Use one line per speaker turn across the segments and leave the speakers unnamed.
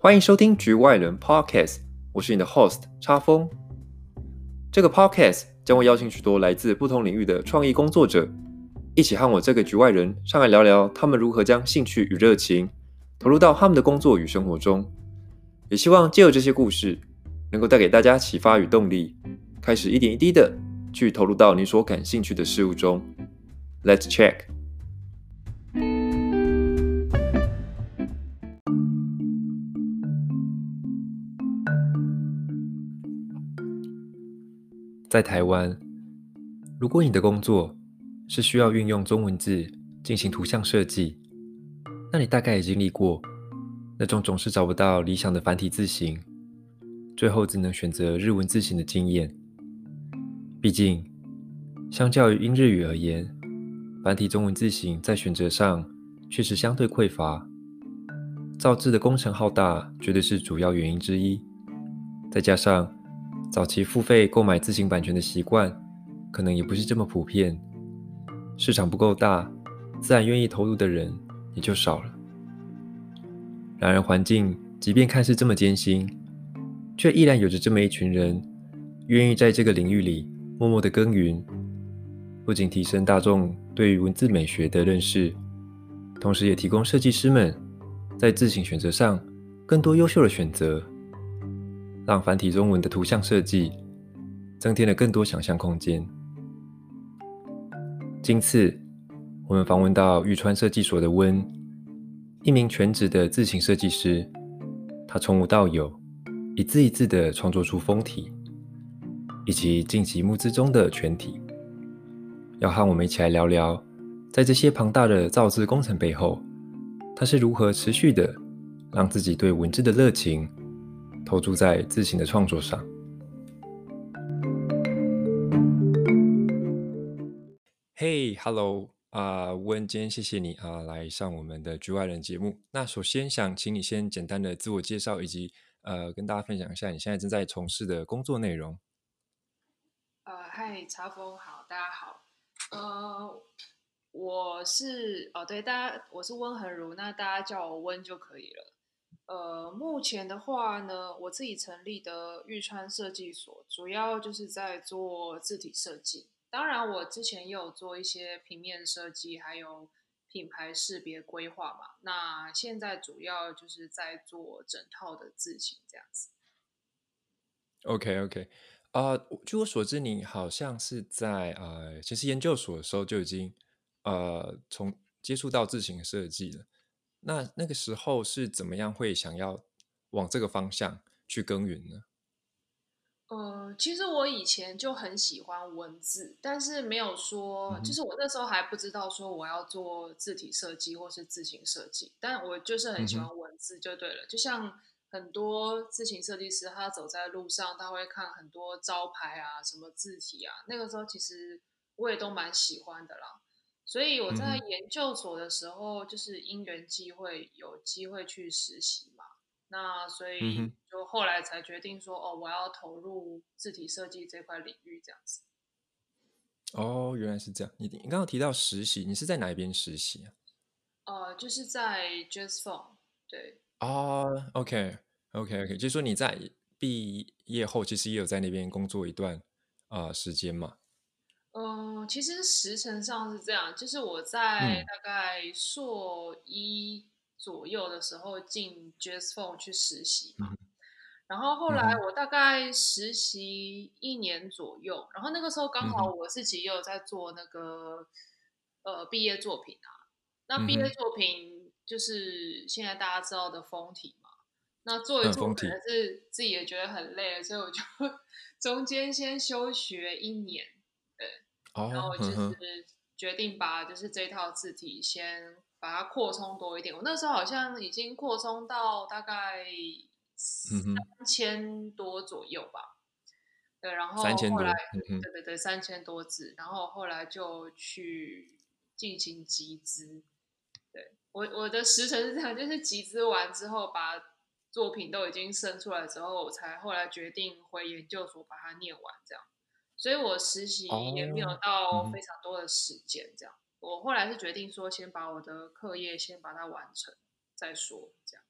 欢迎收听局外人 Podcast，我是你的 host 叉峰。这个 Podcast 将会邀请许多来自不同领域的创意工作者，一起和我这个局外人上来聊聊他们如何将兴趣与热情投入到他们的工作与生活中。也希望借由这些故事，能够带给大家启发与动力，开始一点一滴的去投入到你所感兴趣的事物中。Let's check。在台湾，如果你的工作是需要运用中文字进行图像设计，那你大概也经历过那种总是找不到理想的繁体字型，最后只能选择日文字型的经验。毕竟，相较于英日语而言，繁体中文字型在选择上确实相对匮乏，造字的工程浩大，绝对是主要原因之一。再加上，早期付费购买字型版权的习惯，可能也不是这么普遍。市场不够大，自然愿意投入的人也就少了。然而，环境即便看似这么艰辛，却依然有着这么一群人，愿意在这个领域里默默的耕耘，不仅提升大众对于文字美学的认识，同时也提供设计师们在字型选择上更多优秀的选择。让繁体中文的图像设计增添了更多想象空间。今次我们访问到玉川设计所的温，一名全职的字型设计师。他从无到有，一字一字的创作出封体，以及晋级募资中的全体。要和我们一起来聊聊，在这些庞大的造字工程背后，他是如何持续的让自己对文字的热情。投注在自行的创作上。Hey，Hello，啊，温，今天谢谢你啊，来上我们的局外人节目。那首先想请你先简单的自我介绍，以及呃，跟大家分享一下你现在正在从事的工作内容。
呃，嗨，查峰，好，大家好。呃，我是哦，对，大家，我是温恒如，那大家叫我温就可以了。呃，目前的话呢，我自己成立的玉川设计所，主要就是在做字体设计。当然，我之前也有做一些平面设计，还有品牌识别规划嘛。那现在主要就是在做整套的字型这样子。
OK OK，啊、据我所知，你好像是在呃，其实研究所的时候就已经呃，从接触到字型设计了。那那个时候是怎么样会想要往这个方向去耕耘呢？
呃，其实我以前就很喜欢文字，但是没有说，嗯、就是我那时候还不知道说我要做字体设计或是字形设计，但我就是很喜欢文字就对了。嗯、就像很多字型设计师，他走在路上，他会看很多招牌啊，什么字体啊，那个时候其实我也都蛮喜欢的啦。所以我在研究所的时候，就是因缘际会有机会去实习嘛，那所以就后来才决定说，哦，我要投入字体设计这块领域这样子。
哦，原来是这样。你你刚刚提到实习，你是在哪一边实习啊？
呃，就是在 JustFont，对。
哦，OK，OK，OK，就是说你在毕业后其实也有在那边工作一段啊、呃、时间嘛？
嗯，其实时程上是这样，就是我在大概硕一左右的时候进 JustFont 去实习嘛，嗯、然后后来我大概实习一年左右，嗯、然后那个时候刚好我自己也有在做那个、嗯、呃毕业作品啊，那毕业作品就是现在大家知道的封体嘛，那做一做可能是自己也觉得很累，所以我就 中间先休学一年。然后就是决定把就是这套字体先把它扩充多一点。我那时候好像已经扩充到大概三千多左右吧。对，然后后来对对对三千多字，然后后来就去进行集资。对，我我的时程是这样，就是集资完之后把作品都已经生出来之后，我才后来决定回研究所把它念完这样。所以我实习也没有到非常多的时间，这样。Oh, 我后来是决定说，先把我的课业先把它完成再说，这样。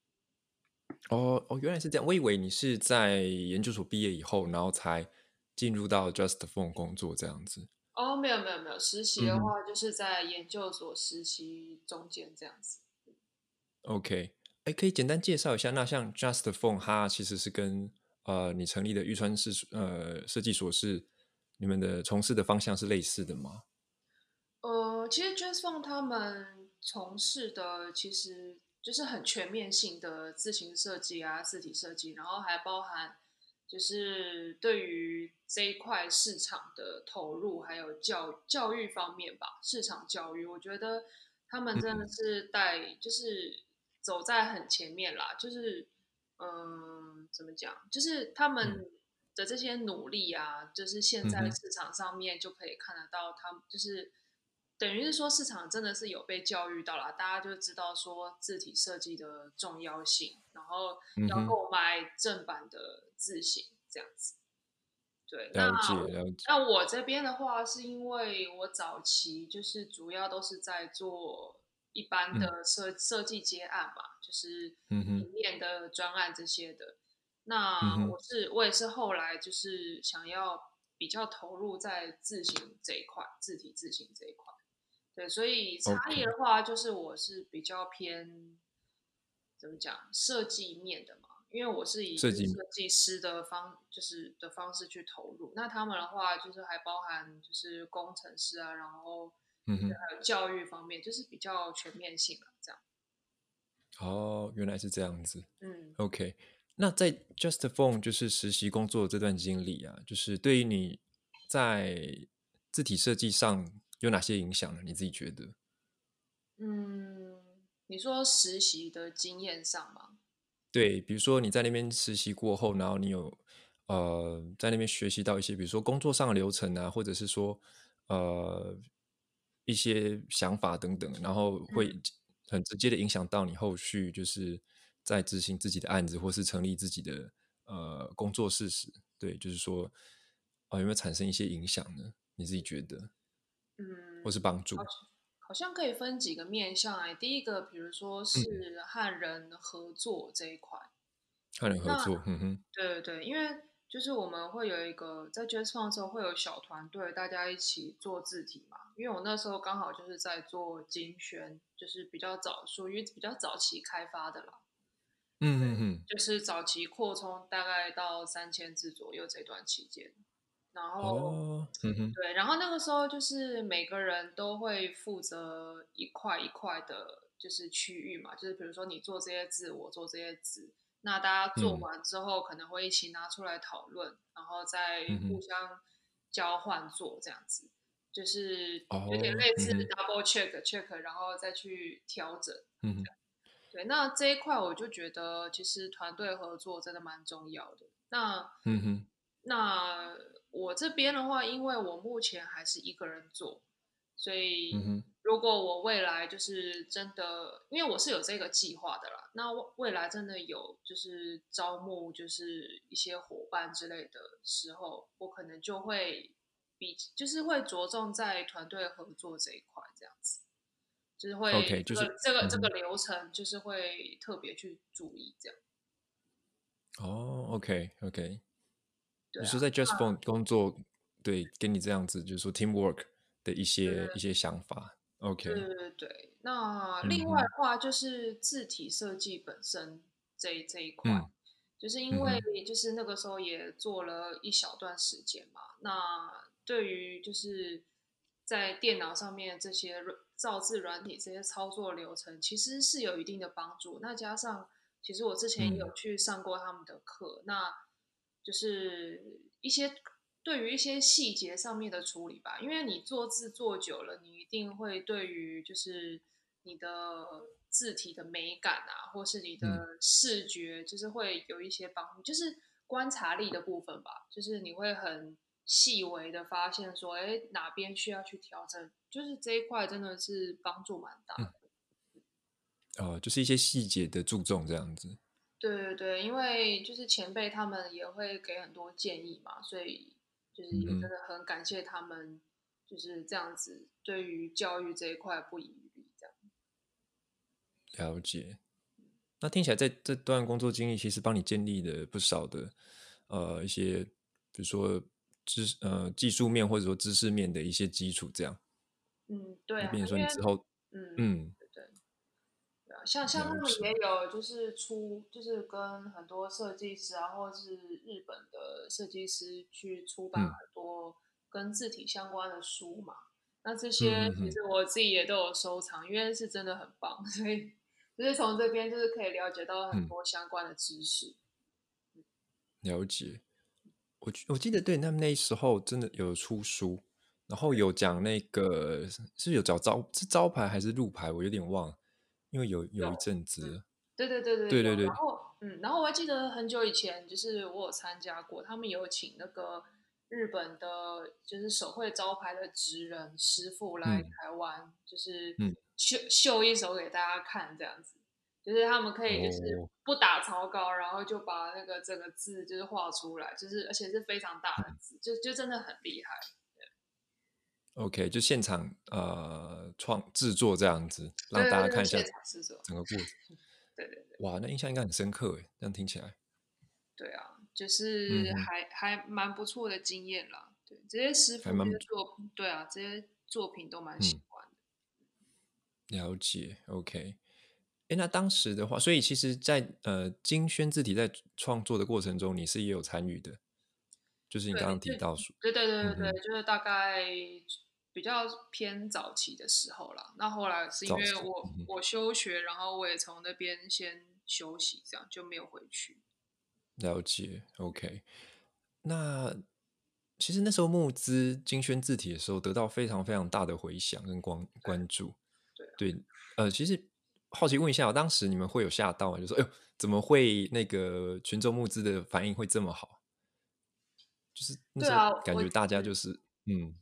哦哦，原来是这样。我以为你是在研究所毕业以后，然后才进入到 Just Phone 工作这样子。
哦，没有没有没有，实习的话就是在研究所实习中间这样子。嗯、
OK，哎，可以简单介绍一下，那像 Just Phone 它其实是跟呃你成立的玉川是呃设计所是你们的从事的方向是类似的吗？
呃，其实 Phone 他们从事的其实。就是很全面性的字型设计啊，字体设计，然后还包含就是对于这一块市场的投入，还有教教育方面吧，市场教育，我觉得他们真的是带，就是走在很前面啦。就是嗯，怎么讲？就是他们的这些努力啊，就是现在市场上面就可以看得到，他们就是。等于是说，市场真的是有被教育到了，大家就知道说字体设计的重要性，然后要购买正版的字型这样子。对，
了解了解。
那我这边的话，是因为我早期就是主要都是在做一般的设设计接案嘛，就是平面的专案这些的。那我是我也是后来就是想要比较投入在字型这一块，字体字型这一块。对，所以差异的话，就是我是比较偏.怎么讲，设计面的嘛，因为我是以设计师的方，就是的方式去投入。那他们的话，就是还包含就是工程师啊，然后嗯，还有教育方面，就是比较全面性了，这样。
哦，原来是这样子。
嗯
，OK。那在 Just Phone 就是实习工作这段经历啊，就是对于你在字体设计上。有哪些影响呢？你自己觉得？
嗯，你说实习的经验上吗？
对，比如说你在那边实习过后，然后你有呃在那边学习到一些，比如说工作上的流程啊，或者是说呃一些想法等等，然后会很直接的影响到你后续就是在执行自己的案子，或是成立自己的呃工作室时，对，就是说啊、呃、有没有产生一些影响呢？你自己觉得？
嗯，
或是帮助，
好像可以分几个面向哎。第一个，比如说是和人合作这一块，
和人合作，嗯哼，
对对对，因为就是我们会有一个在 Just Phone 的时候会有小团队，大家一起做字体嘛。因为我那时候刚好就是在做精选，就是比较早，属于比较早期开发的啦。
嗯嗯嗯，
就是早期扩充大概到三千字左右这段期间。然后，
哦嗯、哼。
对，然后那个时候就是每个人都会负责一块一块的，就是区域嘛，就是比如说你做这些字，我做这些字，那大家做完之后可能会一起拿出来讨论，嗯、然后再互相交换做这样子，嗯、就是有点类似 double check、哦、check，然后再去调整。
嗯，
对，那这一块我就觉得其实团队合作真的蛮重要的。那，
嗯哼，
那。我这边的话，因为我目前还是一个人做，所以如果我未来就是真的，因为我是有这个计划的啦。那未来真的有就是招募就是一些伙伴之类的时候，我可能就会比就是会着重在团队合作这一块，这样子，就是会
OK，
这个这个这个流程就是会特别去注意这样。
哦，OK OK。
啊、
你说在 Just Phone 工作，啊、对，给你这样子，就是说 teamwork 的一些一些想法，OK。
对对对，那另外的话就是字体设计本身这一这一块，嗯、就是因为就是那个时候也做了一小段时间嘛，嗯、那对于就是在电脑上面这些造字软体这些操作流程，其实是有一定的帮助。那加上其实我之前也有去上过他们的课，嗯、那。就是一些对于一些细节上面的处理吧，因为你做字做久了，你一定会对于就是你的字体的美感啊，或是你的视觉，就是会有一些帮助，就是观察力的部分吧，就是你会很细微的发现说，哎，哪边需要去调整，就是这一块真的是帮助蛮大的。
哦、呃，就是一些细节的注重这样子。
对对对，因为就是前辈他们也会给很多建议嘛，所以就是也真的很感谢他们就是这样子对于教育这一块不遗余力这样。
了解。那听起来在这段工作经历，其实帮你建立了不少的呃一些，比如说知呃技术面或者说知识面的一些基础，这样。
嗯，对啊。
比如说你之后，
嗯
嗯，
对对。对啊，像像他们也有就是出就是跟很多设计师啊，或者是日本的设计师去出版很多跟字体相关的书嘛。嗯那这些其实我自己也都有收藏，嗯、因为是真的很棒，所以就是从这边就是可以了解到很多相关的知识。
嗯、了解，我我记得对，他们那时候真的有出书，然后有讲那个是有找招是招牌还是路牌，我有点忘了，因为有有一阵子。
对对对对
对对对。
然后嗯，然后我还记得很久以前，就是我有参加过，他们有请那个。日本的，就是手绘招牌的职人师傅来台湾，嗯、就是秀秀一手给大家看，这样子，就是他们可以就是不打草稿，哦、然后就把那个整个字就是画出来，就是而且是非常大的字，嗯、就就真的很厉害。
OK，就现场呃创制作这样子，让大家看一下整个故事。
对对对，
哇，那印象应该很深刻诶，这样听起来。
对啊。就是还、嗯、还蛮不错的经验啦，对这些师傅这些作品，对啊，这些作品都蛮喜欢的。
嗯、了解，OK。哎，那当时的话，所以其实在，在呃金宣字体在创作的过程中，你是也有参与的，就是你刚刚提到说，
对对对对对，嗯、就是大概比较偏早期的时候啦。那后来是因为我、嗯、我休学，然后我也从那边先休息，这样就没有回去。
了解，OK。那其实那时候募资金宣字体的时候，得到非常非常大的回响跟关关注。对，对，呃，其实好奇问一下，当时你们会有吓到吗？就说，哎呦，怎么会那个群众募资的反应会这么好？就是那时候感觉大家就是，啊、嗯，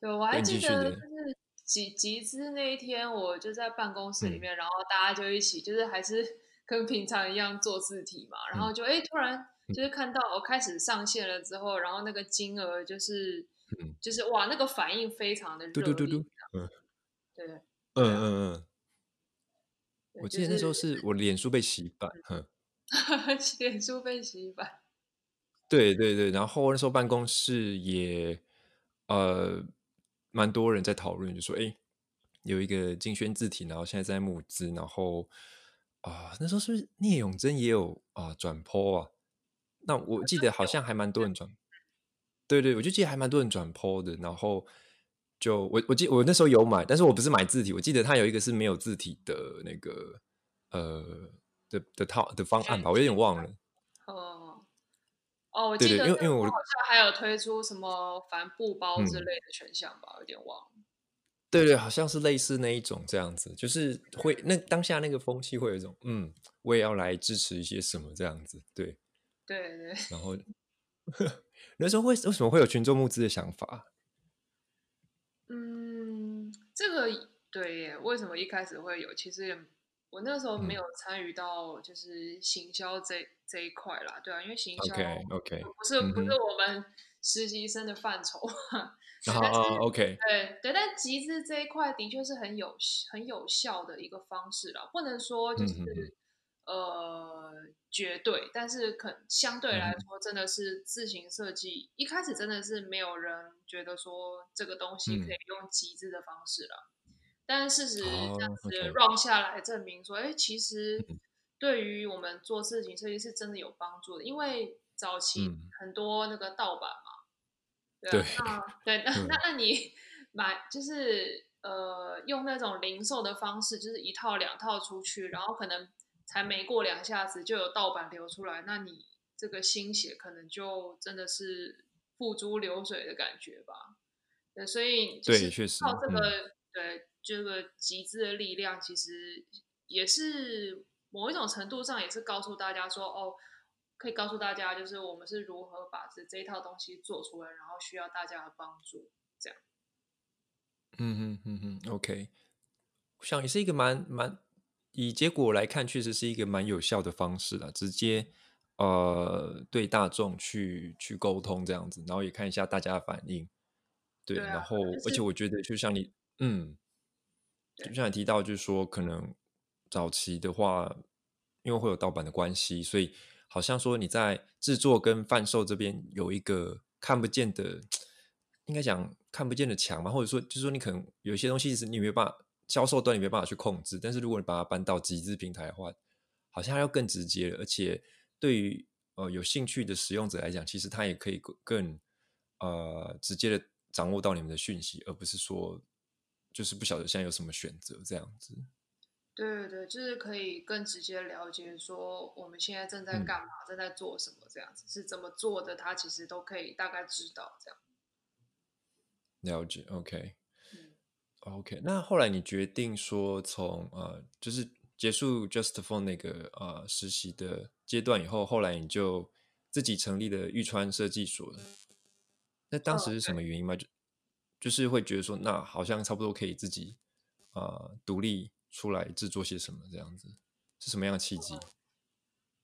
对，我还记得就是集集资那一天，我就在办公室里面，嗯、然后大家就一起，就是还是。跟平常一样做字体嘛，然后就哎、嗯，突然就是看到我开始上线了之后，嗯、然后那个金额就是，嗯、就是哇，那个反应非常的热烈，对，嗯，
嗯嗯嗯，我记得那时候是我脸书被洗版，哼，
脸书被洗版，
对对对，然后那时候办公室也呃蛮多人在讨论，就说哎，有一个金萱字体，然后现在在募资，然后。啊，那时候是不是聂永真也有啊转 po 啊？那我记得好像还蛮多人转，对对，我就记得还蛮多人转 po 的。然后就我我记我那时候有买，但是我不是买字体，我记得它有一个是没有字体的那个呃的的套的方案吧，我有点忘了。
哦哦，我记得因为因为我好像还有推出什么帆布包之类的选项吧，嗯、有点忘了。
对对，好像是类似那一种这样子，就是会那当下那个风气会有一种，嗯，我也要来支持一些什么这样子，对，
对对。
然后 那时候为为什么会有群众募资的想法？
嗯，这个对耶，为什么一开始会有？其实我那时候没有参与到就是行销这、嗯、这一块啦，对啊，因为行销
OK OK
不是不是我们实习生的范畴。
啊 啊，OK，
对对，但集资这一块的确是很有很有效的一个方式啦，不能说就是、呃绝对，但是可相对来说真的是自行设计，嗯、一开始真的是没有人觉得说这个东西可以用极致的方式了，嗯、但是事实这样子 run 下来证明说，哎、其实对于我们做自行设计是真的有帮助的，因为早期很多那个盗版嘛。对，对，那那那你买就是呃用那种零售的方式，就是一套两套出去，然后可能才没过两下子就有盗版流出来，那你这个心血可能就真的是付诸流水的感觉吧？对，所以就是靠这个对，这个集资的力量，其实也是某一种程度上也是告诉大家说哦。可以告诉大家，就是我们是如何把这这一套东西做出来，然后需要大家的帮助，这样。
嗯哼嗯哼，OK，我想也是一个蛮蛮以结果来看，确实是一个蛮有效的方式了，直接呃对大众去去沟通这样子，然后也看一下大家的反应。对，对啊，然后、而且我觉得就像你，嗯，就像你提到，就是说可能。早期的话，因为会有盗版的关系，所以好像说你在制作跟贩售这边有一个看不见的，应该讲看不见的墙嘛，或者说就是说你可能有些东西是你没办法销售端你没办法去控制，但是如果你把它搬到集资平台的话，好像要更直接了，而且对于呃有兴趣的使用者来讲，其实他也可以更呃直接的掌握到你们的讯息，而不是说就是不晓得现在有什么选择这样子。
对对对，就是可以更直接了解说我们现在正在干嘛，嗯、正在做什么，这样子是怎么做的，他其实都可以大概知道这样。
了解，OK，嗯，OK。那后来你决定说从呃，就是结束 Just4Phone 那个呃实习的阶段以后，后来你就自己成立了玉川设计所。那当时是什么原因吗？就、哦、就是会觉得说，那好像差不多可以自己啊、呃、独立。出来制作些什么这样子，是什么样的契机？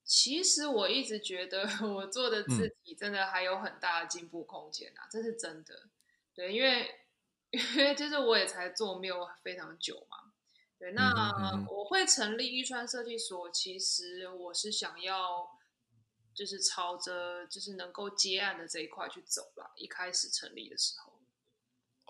其实我一直觉得 我做的字体真的还有很大的进步空间啊，这是真的。对，因为因为就是我也才做没有非常久嘛。对，那我会成立玉川设计所，其实我是想要就是朝着就是能够接案的这一块去走吧。一开始成立的时候，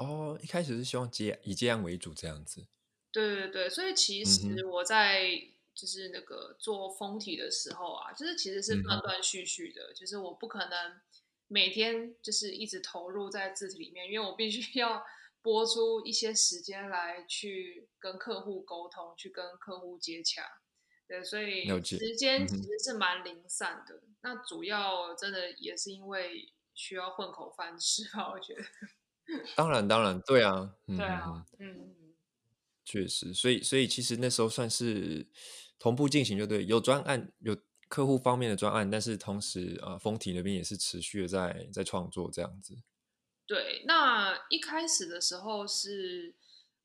哦，一开始是希望接以接案为主这样子。
对对对，所以其实我在就是那个做封体的时候啊，就是其实是断断续续的，就是我不可能每天就是一直投入在字体里面，因为我必须要拨出一些时间来去跟客户沟通，去跟客户接洽。对，所以时间其实是蛮零散的。那主要真的也是因为需要混口饭吃吧，我觉得。
当然，当然，对啊，
对啊，嗯。
确实，所以所以其实那时候算是同步进行，就对，有专案，有客户方面的专案，但是同时呃，封体那边也是持续的在在创作这样子。
对，那一开始的时候是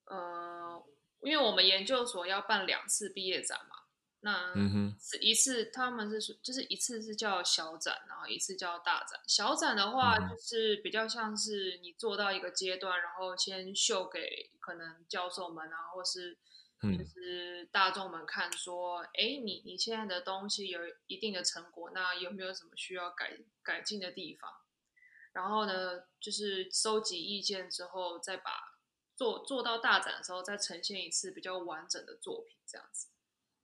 呃，因为我们研究所要办两次毕业展嘛。那是一次，他们是，就是一次是叫小展，然后一次叫大展。小展的话，就是比较像是你做到一个阶段，然后先秀给可能教授们啊，或是就是大众们看，说，哎，你你现在的东西有一定的成果，那有没有什么需要改改进的地方？然后呢，就是收集意见之后，再把做做到大展的时候，再呈现一次比较完整的作品，这样子。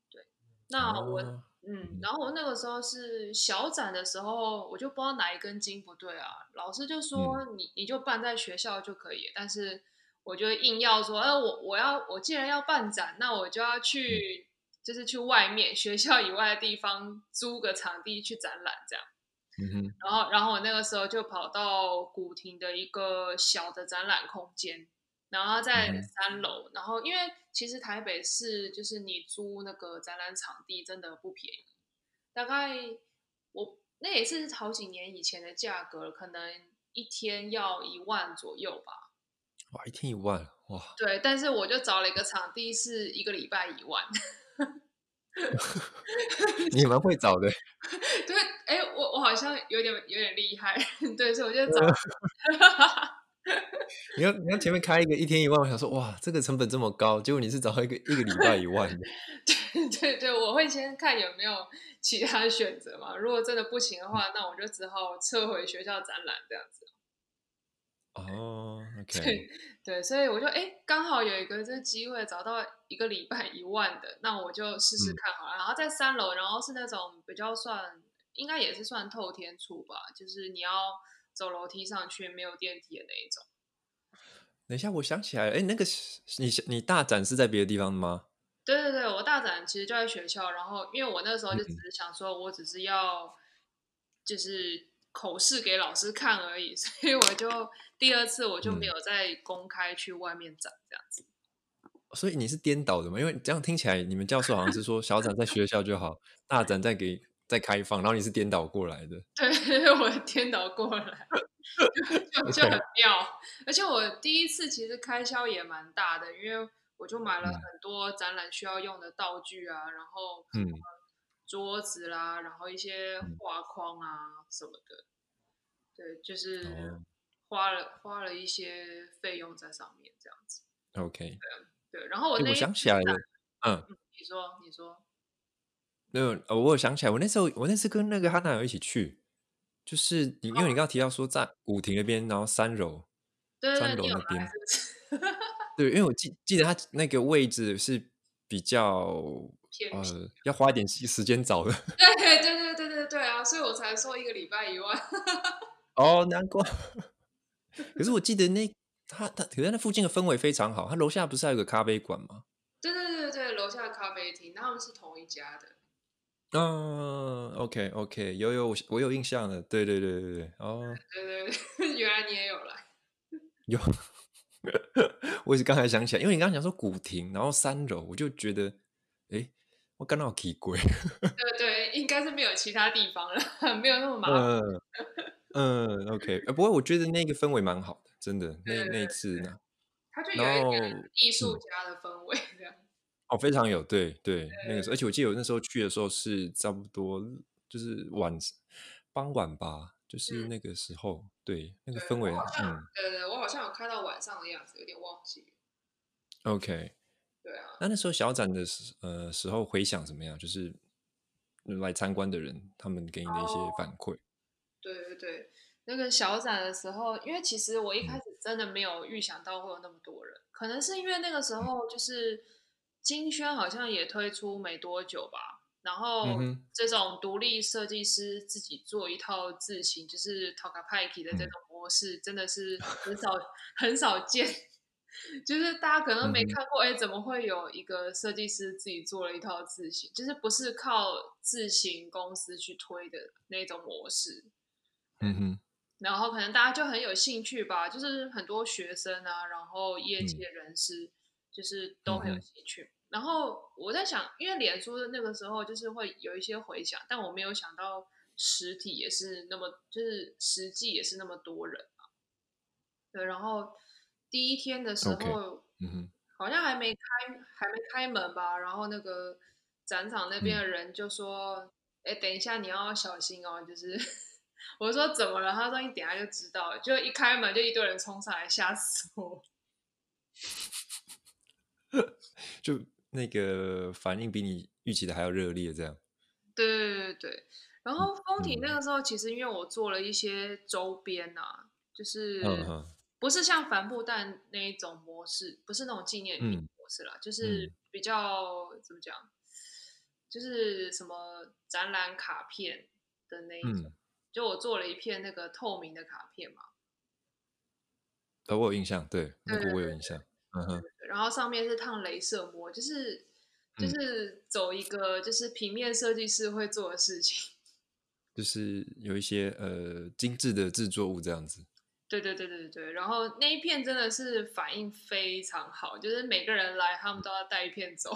对那我、哦、嗯，然后我那个时候是小展的时候，我就不知道哪一根筋不对啊。老师就说你、嗯、你就办在学校就可以，但是我就硬要说，哎，我我要我既然要办展，那我就要去、嗯、就是去外面学校以外的地方租个场地去展览这样。然后然后我那个时候就跑到古亭的一个小的展览空间。然后在三楼，嗯、然后因为其实台北市就是你租那个展览场地真的不便宜，大概我那也是好几年以前的价格，可能一天要一万左右吧。
哇，一天一万哇！
对，但是我就找了一个场地，是一个礼拜一万。
你蛮会找的。
对，哎，我我好像有点有点厉害，对，所以我就找。
你要你要前面开一个一天一万，我想说哇，这个成本这么高，结果你是找到一个一个礼拜一万的。
对对对，我会先看有没有其他选择嘛。如果真的不行的话，那我就只好撤回学校展览这样子。
哦，OK。
对对，所以我就哎，刚好有一个这个机会找到一个礼拜一万的，那我就试试看好了。嗯、然后在三楼，然后是那种比较算应该也是算透天处吧，就是你要。走楼梯上去没有电梯的那一种。
等一下，我想起来了，哎，那个你你大展是在别的地方吗？
对对对，我大展其实就在学校。然后，因为我那时候就只是想说，我只是要就是口试给老师看而已，所以我就第二次我就没有再公开去外面展这样子。
嗯。所以你是颠倒的吗？因为这样听起来，你们教授好像是说小展在学校就好，大展再给。在开放，然后你是颠倒过来的，
对，我颠倒过来，就就很妙。而且我第一次其实开销也蛮大的，因为我就买了很多展览需要用的道具啊，嗯、然后嗯，桌子啦，然后一些画框啊什么的，对，就是花了、嗯、花了一些费用在上面，这样子。
OK，
对，对，然后我那、欸、
我想起来了，嗯。
你说，你说。
那呃，我有想起来，我那时候我那次跟那个哈娜有一起去，就是你，因为你刚刚提到说在古亭那边，然后三楼，
对
三楼那边，对，因为我记记得他那个位置是比较呃要花一点时间找的，
对对对对对对啊，所以我才说一个礼拜一万。
哦，难怪。可是我记得那他他，可是那附近的氛围非常好，他楼下不是还有个咖啡馆吗？
对对对对，楼下的咖啡厅，他们是同一家的。
嗯，OK OK，有有我我有印象的，对对对对对，哦，
对 对对，原来你也有来，
有，我也是刚才想起来，因为你刚刚讲说古亭，然后三楼，我就觉得，哎，我刚好奇怪，
对对，应该是没有其他地方了，没有那么麻烦，
嗯嗯，OK，不过我觉得那个氛围蛮好的，真的，那那一次呢，
他就有一点艺术家的氛围这样。
哦，非常有，对对，那个时候，而且我记得我那时候去的时候是差不多就是晚傍晚吧，就是那个时候，嗯、对那个氛围，嗯，
对对，我好像有看到晚上的样子，有点忘记。
OK，
对啊，
那那时候小展的时呃时候回想怎么样？就是来参观的人，他们给你的一些反馈。
对对对，那个小展的时候，因为其实我一开始真的没有预想到会有那么多人，嗯、可能是因为那个时候就是。嗯金轩好像也推出没多久吧，然后这种独立设计师自己做一套字型，就是 Tokapaiki 的这种模式，真的是很少很少见。就是大家可能没看过，哎，怎么会有一个设计师自己做了一套字型？就是不是靠字型公司去推的那种模式。
嗯哼。
然后可能大家就很有兴趣吧，就是很多学生啊，然后业界人士。就是都很有兴趣，嗯、然后我在想，因为脸书的那个时候就是会有一些回响，但我没有想到实体也是那么，就是实际也是那么多人啊。对，然后第一天的时候，okay, 嗯哼，好像还没开，还没开门吧，然后那个展场那边的人就说：“哎、嗯，等一下你要小心哦。”就是我说怎么了？他说你等一下就知道了，就一开门就一堆人冲上来，吓死我。
就那个反应比你预期的还要热烈，这样。
对对对对，然后封体那个时候，其实因为我做了一些周边啊，就是不是像帆布袋那一种模式，不是那种纪念品模式啦，就是比较怎么讲，就是什么展览卡片的那一种。就我做了一片那个透明的卡片嘛。
呃，我有印象，对，那个我有印象。嗯哼，
然后上面是烫镭射膜，就是就是走一个就是平面设计师会做的事情，
就是有一些呃精致的制作物这样子。
对对对对对，然后那一片真的是反应非常好，就是每个人来他们都要带一片走。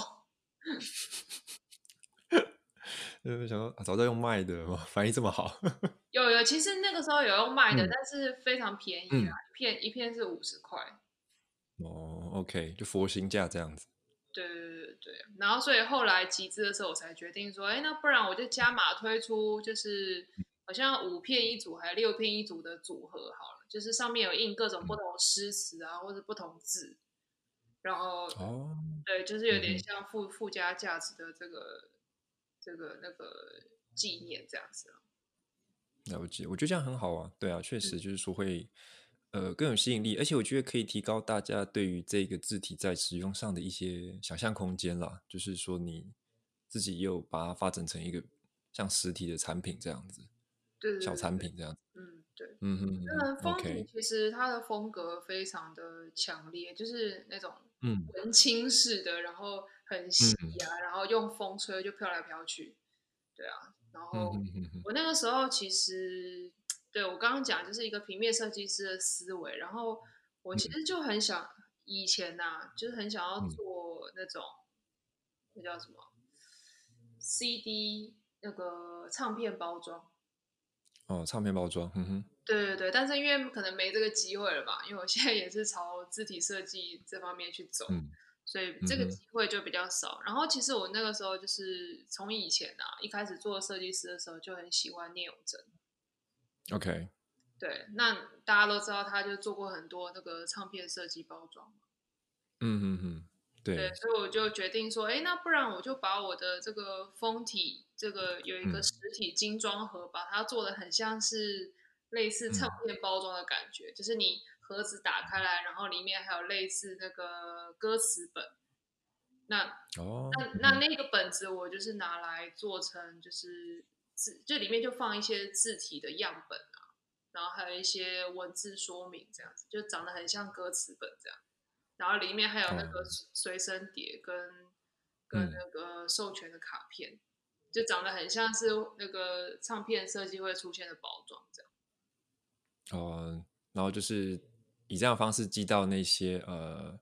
呃，想说早知道用卖的，反应这么好。
有有，其实那个时候有用卖的，嗯、但是非常便宜啊，嗯、一片一片是五十块。
哦，OK，就佛心价这样子。
对对对对，然后所以后来集资的时候，我才决定说，哎，那不然我就加码推出，就是好像五片一组还是六片一组的组合好了，就是上面有印各种不同诗词啊，嗯、或者不同字，然后哦，对，就是有点像附附加价值的这个这个那个纪念这样子。
了解，我觉得这样很好啊，对啊，确实就是说会。呃，更有吸引力，而且我觉得可以提高大家对于这个字体在使用上的一些想象空间啦。就是说，你自己又把它发展成一个像实体的产品这样子，
对，对，对，
小产品这样子。
嗯，对，
嗯哼，
那风体其实它的风格非常的强烈，就是那种文青式的，然后很细啊，嗯、然后用风吹就飘来飘去。对啊，然后我那个时候其实。对，我刚刚讲就是一个平面设计师的思维，然后我其实就很想、嗯、以前呐、啊，就是很想要做那种、嗯、那叫什么 CD 那个唱片包装。
哦，唱片包装，嗯哼。
对对对，但是因为可能没这个机会了吧，因为我现在也是朝字体设计这方面去走，嗯、所以这个机会就比较少。嗯、然后其实我那个时候就是从以前啊，一开始做设计师的时候就很喜欢聂永真。
OK，
对，那大家都知道，他就做过很多那个唱片设计包装。
嗯嗯嗯，对，
对，所以我就决定说，哎，那不然我就把我的这个封体，这个有一个实体精装盒，嗯、把它做的很像是类似唱片包装的感觉，嗯、就是你盒子打开来，然后里面还有类似那个歌词本。那哦，那那那个本子我就是拿来做成就是字，这里面就放一些字体的样本啊，然后还有一些文字说明，这样子就长得很像歌词本这样。然后里面还有那个随身碟跟、嗯、跟那个授权的卡片，就长得很像是那个唱片设计会出现的包装这样。
哦，然后就是以这样的方式寄到那些呃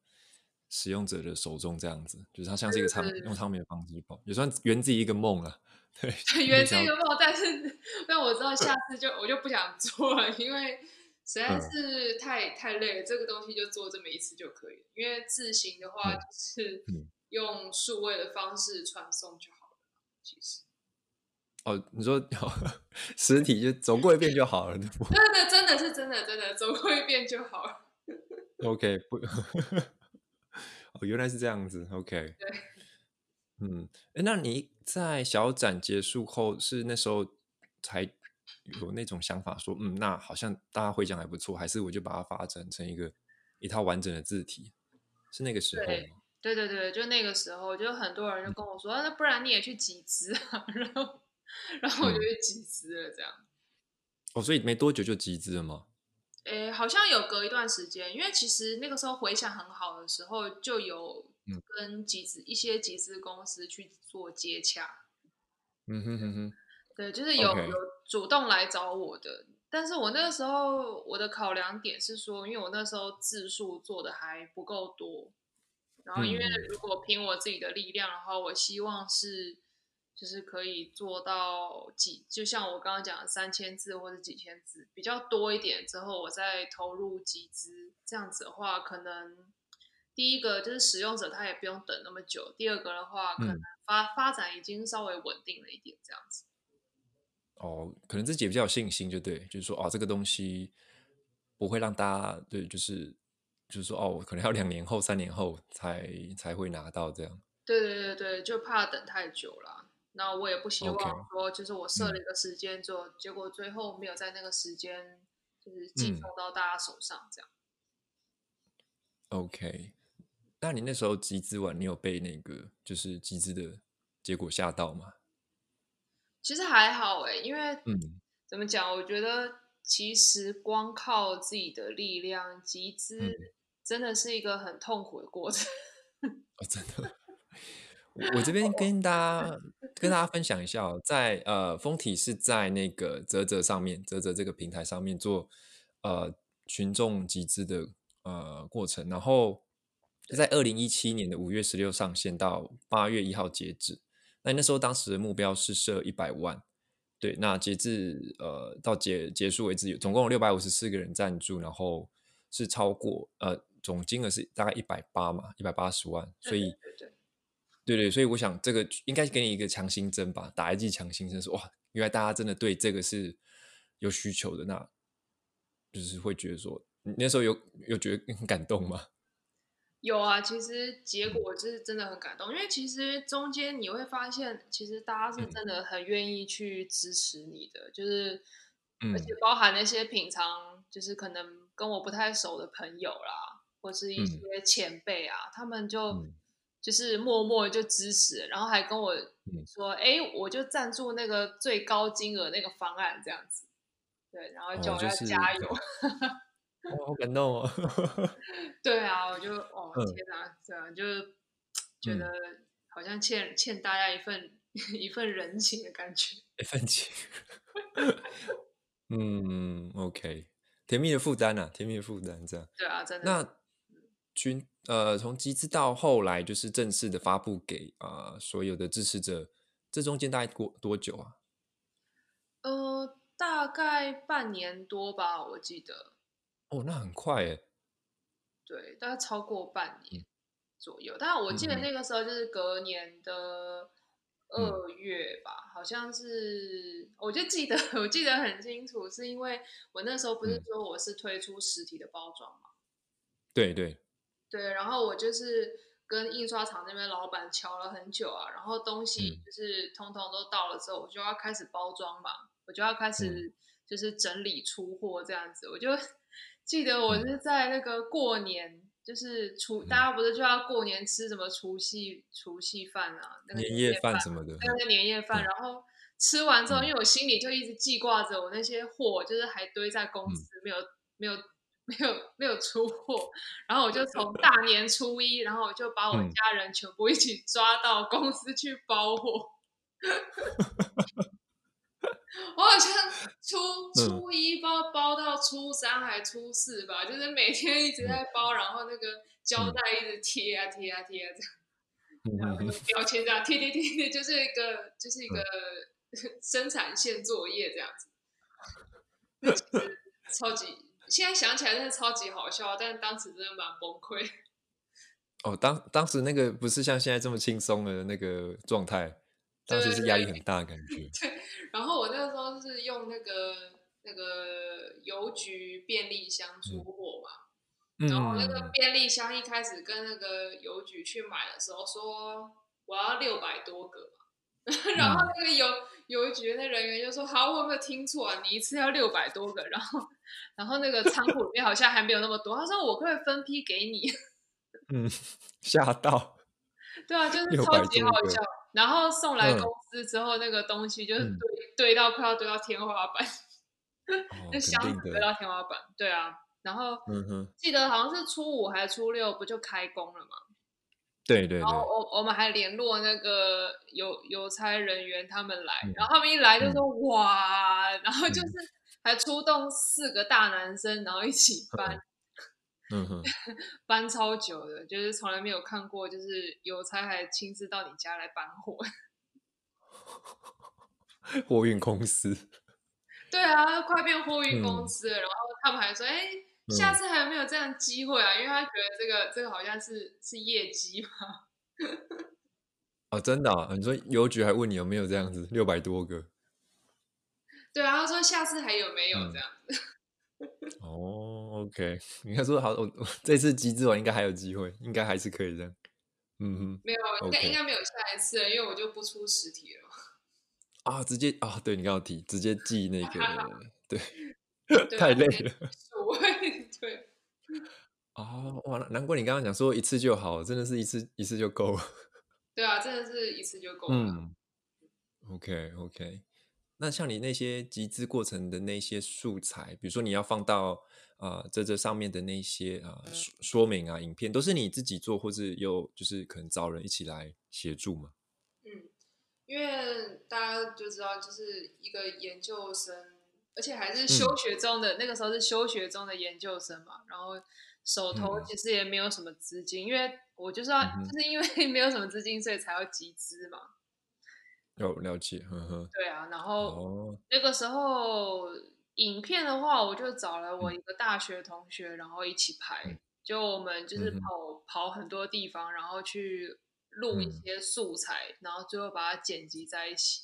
使用者的手中，这样子，就是它像是一个唱用唱片的方式包，也算圆自己一个梦了。对，
圆自己一个梦，但是 但我知道下 次就我就不想做了，因为。实在是太、嗯、太累了，这个东西就做这么一次就可以了。因为字型的话，就是用数位的方式传送就好了。其实，
哦，你说实体就走过一遍就好了，对不？
对对，真的是真的真的走过一遍就好了。
OK，不，哦，原来是这样子。OK，
对，
嗯，那你在小展结束后是那时候才？有那种想法说，嗯，那好像大家回讲还不错，还是我就把它发展成一个一套完整的字体，是那个时候吗？
对对对，就那个时候，就很多人就跟我说，嗯、那不然你也去集资啊，然后然后我就去集资了，这样、嗯。
哦，所以没多久就集资了吗？
诶，好像有隔一段时间，因为其实那个时候回想很好的时候，就有跟集资、嗯、一些集资公司去做接洽。
嗯哼哼哼。
对，就是有.有主动来找我的，但是我那个时候我的考量点是说，因为我那时候字数做的还不够多，然后因为如果凭我自己的力量的话，我希望是就是可以做到几，就像我刚刚讲的三千字或者几千字比较多一点之后，我再投入集资，这样子的话，可能第一个就是使用者他也不用等那么久，第二个的话可能发、嗯、发展已经稍微稳定了一点，这样子。
哦，可能自己也比较有信心，就对，就是说，哦，这个东西不会让大家对，就是就是说，哦，可能要两年后、三年后才才会拿到这样。
对对对对，就怕等太久了。那我也不希望说，就是我设了一个时间做，嗯、结果最后没有在那个时间就是寄送到大家手上这样。
嗯、OK，那你那时候集资完，你有被那个就是集资的结果吓到吗？
其实还好哎，因为怎么讲？我觉得其实光靠自己的力量集资，真的是一个很痛苦的过程。
哦，真的。我这边跟大家跟大家分享一下哦，在呃，封体是在那个泽泽上面，泽泽这个平台上面做呃群众集资的呃过程，然后在二零一七年的五月十六上线到八月一号截止。那那时候当时的目标是设一百万，对，那截至呃到结结束为止，有总共有六百五十四个人赞助，然后是超过呃总金额是大概一百八嘛，一百八十万，所以对对，对对对，所以我想这个应该给你一个强心针吧，打一剂强心针，说哇，原来大家真的对这个是有需求的，那就是会觉得说，你那时候有有觉得很感动吗？
有啊，其实结果就是真的很感动，因为其实中间你会发现，其实大家是真的很愿意去支持你的，就是，而且包含那些平常就是可能跟我不太熟的朋友啦，或是一些前辈啊，他们就就是默默就支持，然后还跟我说，哎，我就赞助那个最高金额那个方案这样子，对，然后叫我要加油。
哦，好感动哦！
对啊，我就哦天哪，这样就觉得好像欠欠大家一份 一份人情的感觉，
一份情。嗯，OK，甜蜜的负担啊，甜蜜的负担，这样。
对啊，真的。
那群呃，从集资到后来就是正式的发布给啊、呃、所有的支持者，这中间大概过多久啊？
呃，大概半年多吧，我记得。
哦，那很快诶。
对，大概超过半年左右。嗯、但我记得那个时候就是隔年的二月吧，嗯、好像是，我就记得，我记得很清楚，是因为我那时候不是说我是推出实体的包装嘛？
对对、嗯、
对，然后我就是跟印刷厂那边老板敲了很久啊，然后东西就是通通都到了之后，我就要开始包装嘛，我就要开始就是整理出货这样子。我就 记得我是在那个过年，就是除大家不是就要过年吃什么除夕除夕饭啊，那个
年夜饭什么的，
那个年夜饭，然后吃完之后，因为我心里就一直记挂着我那些货，就是还堆在公司没有没有。没有没有出货，然后我就从大年初一，然后我就把我家人全部一起抓到公司去包货。我好像初 初一包包到初三还初四吧，就是每天一直在包，然后那个胶带一直贴啊贴啊贴啊这样，然后那个标签这样贴贴贴贴，就是一个就是一个 生产线作业这样子，超级。现在想起来真的超级好笑，但是当时真的蛮崩溃。
哦，当当时那个不是像现在这么轻松的那个状态，当时是压力很大的感觉。
对，对，对，然后我那个时候是用那个那个邮局便利箱出货嘛，嗯、然后那个便利箱一开始跟那个邮局去买的时候说我要六百多个嘛，然后那个邮邮局那人员就说：“好，我有没有听错啊？你一次要六百多个，然后。”然后那个仓库里面好像还没有那么多，他说我可以分批给你。
嗯，吓到。
对啊，就是超级好笑。然后送来公司之后，嗯、那个东西就是堆、嗯、堆到快要堆到天花板，那、哦、箱子堆到天花板。对啊，然后、嗯、哼记得好像是初五还是初六，不就开工了吗？
对对对。
然后我我们还联络那个邮邮差人员他们来，嗯、然后他们一来就说、嗯、哇，然后就是。嗯还出动四个大男生，然后一起搬，嗯哼，搬超久的，就是从来没有看过，就是邮差还亲自到你家来搬货。
货运公司。
对啊，快变货运公司了。嗯、然后他们还说：“哎，下次还有没有这样机会啊？”因为他觉得这个这个好像是是业绩嘛。
哦，真的、啊？你说邮局还问你有没有这样子六百多个？
对啊，他说下次还有没有这样子？
嗯、哦，OK，你看说好，我这次集资完应该还有机会，应该还是可以这样。嗯哼，
没有，应该 okay. 应该没有下一次了，因为我就不出实体了。
啊，直接啊，对你刚刚提，直接寄那个，对，太累了。
对，对。
哦，哇，难怪你刚刚讲说一次就好，真的是一次一次就够了。对
啊，真的是一次就够了。
嗯，OK，OK。那像你那些集资过程的那些素材，比如说你要放到啊、呃、这这上面的那些啊、呃、说说明啊影片，都是你自己做，或是有就是可能找人一起来协助吗？
嗯，因为大家就知道，就是一个研究生，而且还是休学中的，嗯、那个时候是休学中的研究生嘛，然后手头其实也没有什么资金，嗯、因为我就是要、嗯、就是因为 没有什么资金，所以才要集资嘛。
有了解，呵呵。
对啊，然后那个时候影片的话，我就找了我一个大学同学，然后一起拍。就我们就是跑跑很多地方，然后去录一些素材，然后最后把它剪辑在一起。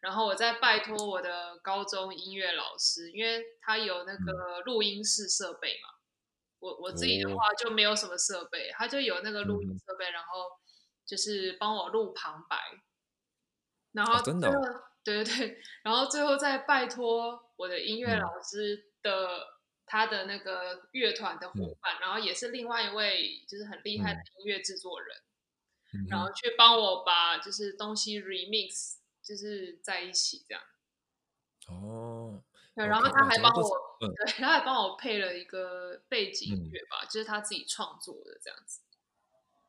然后我再拜托我的高中音乐老师，因为他有那个录音室设备嘛。我我自己的话就没有什么设备，他就有那个录音设备，然后就是帮我录旁白。然后真的，对对对，然后最后再拜托我的音乐老师的他的那个乐团的伙伴，然后也是另外一位就是很厉害的音乐制作人，然后去帮我把就是东西 remix 就是在一起这样。
哦，
对，然后他还帮我，对，他还帮我配了一个背景音乐吧，就是他自己创作的这样子。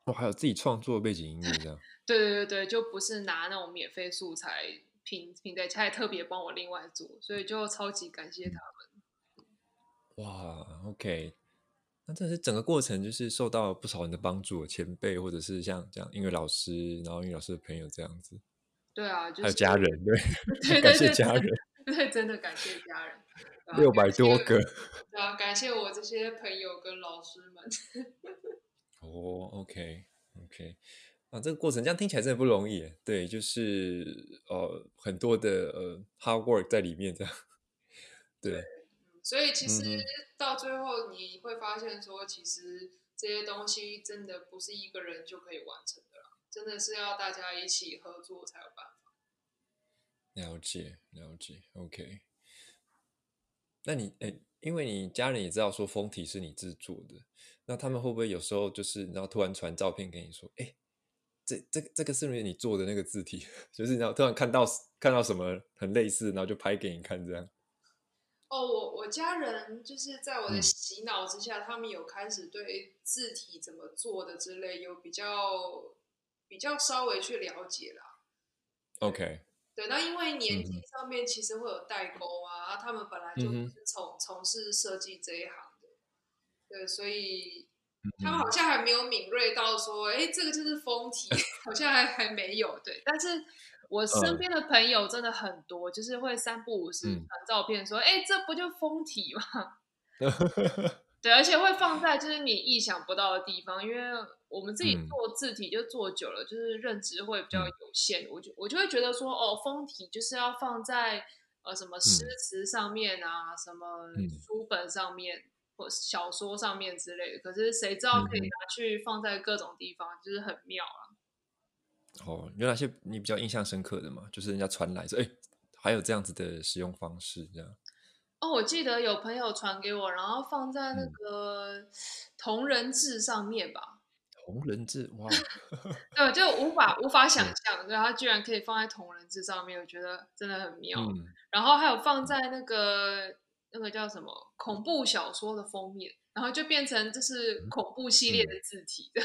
哦，还有自己创作的背景音乐这样。
对对对对，就不是拿那种免费素材拼拼在，他还特别帮我另外做，所以就超级感谢他们。
哇，OK，那这是整个过程就是受到不少人的帮助，前辈或者是像这样音乐老师，然后音乐老师的朋友这样子。
对啊，就是、
还有家人，对，
对 对对
感谢家人，
对，真的感谢家人，
六百多个，
对啊，感谢我这些朋友跟老师们。
哦，OK，OK。啊，这个过程这样听起来真的不容易，对，就是呃很多的呃 hard work 在里面这样，对。
对，所以其实到最后你会发现说，其实这些东西真的不是一个人就可以完成的啦，真的是要大家一起合作才有办法。
了解，了解，OK。那你，哎，因为你家人也知道说封体是你制作的，那他们会不会有时候就是，然后突然传照片给你说，哎，这这这个是不是你做的那个字体？就是然后突然看到看到什么很类似，然后就拍给你看这样。
哦，我我家人就是在我的洗脑之下，嗯、他们有开始对字体怎么做的之类有比较比较稍微去了解啦。
OK。
对，那因为年纪上面其实会有代沟啊，嗯、他们本来就是从从事设计这一行的，对，所以他们好像还没有敏锐到说，哎，这个就是封体，好像还还没有。对，但是我身。边的朋友真的很多，就是会三不五时传照片说，哎、嗯，这不就封体吗？对，而且会放在就是你意想不到的地方，因为我们自己做字体就做久了，嗯、就是认知会比较有限。嗯、我就我就会觉得说，哦，封体就是要放在呃什么诗词上面啊，嗯、什么书本上面、嗯、或小说上面之类的。可是谁知道可以拿去放在各种地方，嗯、就是很妙啊。
哦，有哪些你比较印象深刻的吗？就是人家传来说，哎，还有这样子的使用方式，这样。
哦，我记得有朋友传给我，然后放在那个同人志上面吧。
同人志，哇！
对，就无法无法想象，对，它居然可以放在同人志上面，我觉得真的很妙。嗯、然后还有放在那个那个叫什么恐怖小说的封面，然后就变成就是恐怖系列的字体的。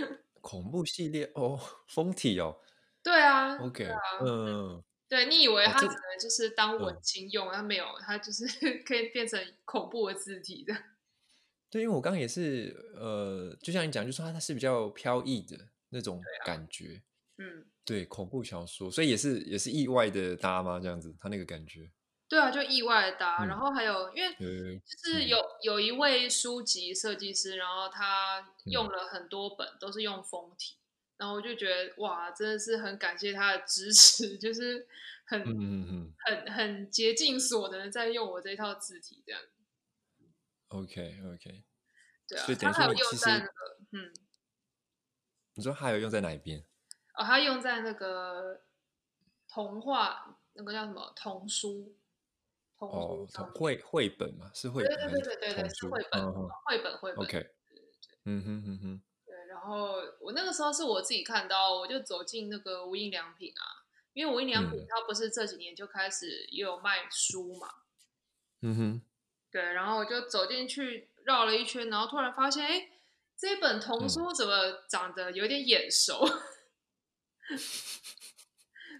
嗯、恐怖系列哦，封体哦。
对啊。
OK，嗯。
对，你以为它只能就是当文青用，它、啊、没有，它就是 可以变成恐怖的字体的。
对，因为我刚刚也是，呃，就像你讲，就说它它是比较飘逸的那种感觉，啊、嗯，对，恐怖小说，所以也是也是意外的搭吗？这样子，它那个感觉。
对啊，就意外的搭，嗯、然后还有，因为就是有、嗯、有一位书籍设计师，然后他用了很多本，都是用封体。然后我就觉得哇，真的是很感谢他的支持，就是很、嗯嗯嗯、很很竭尽所能在用我这套字体这样。
OK OK，
对啊，他还有用在那个嗯，
你说还有用在哪一边？
哦，他用在那个童话，那个叫什么童书？童书
哦，绘绘本嘛，是绘本，
对对对对对对，是绘本，绘本绘本。
OK，嗯哼嗯哼。
然后我那个时候是我自己看到，我就走进那个无印良品啊，因为无印良品它不是这几年就开始也有卖书嘛，
嗯哼，
对，然后我就走进去绕了一圈，然后突然发现，哎，这本童书怎么长得有点眼熟？嗯、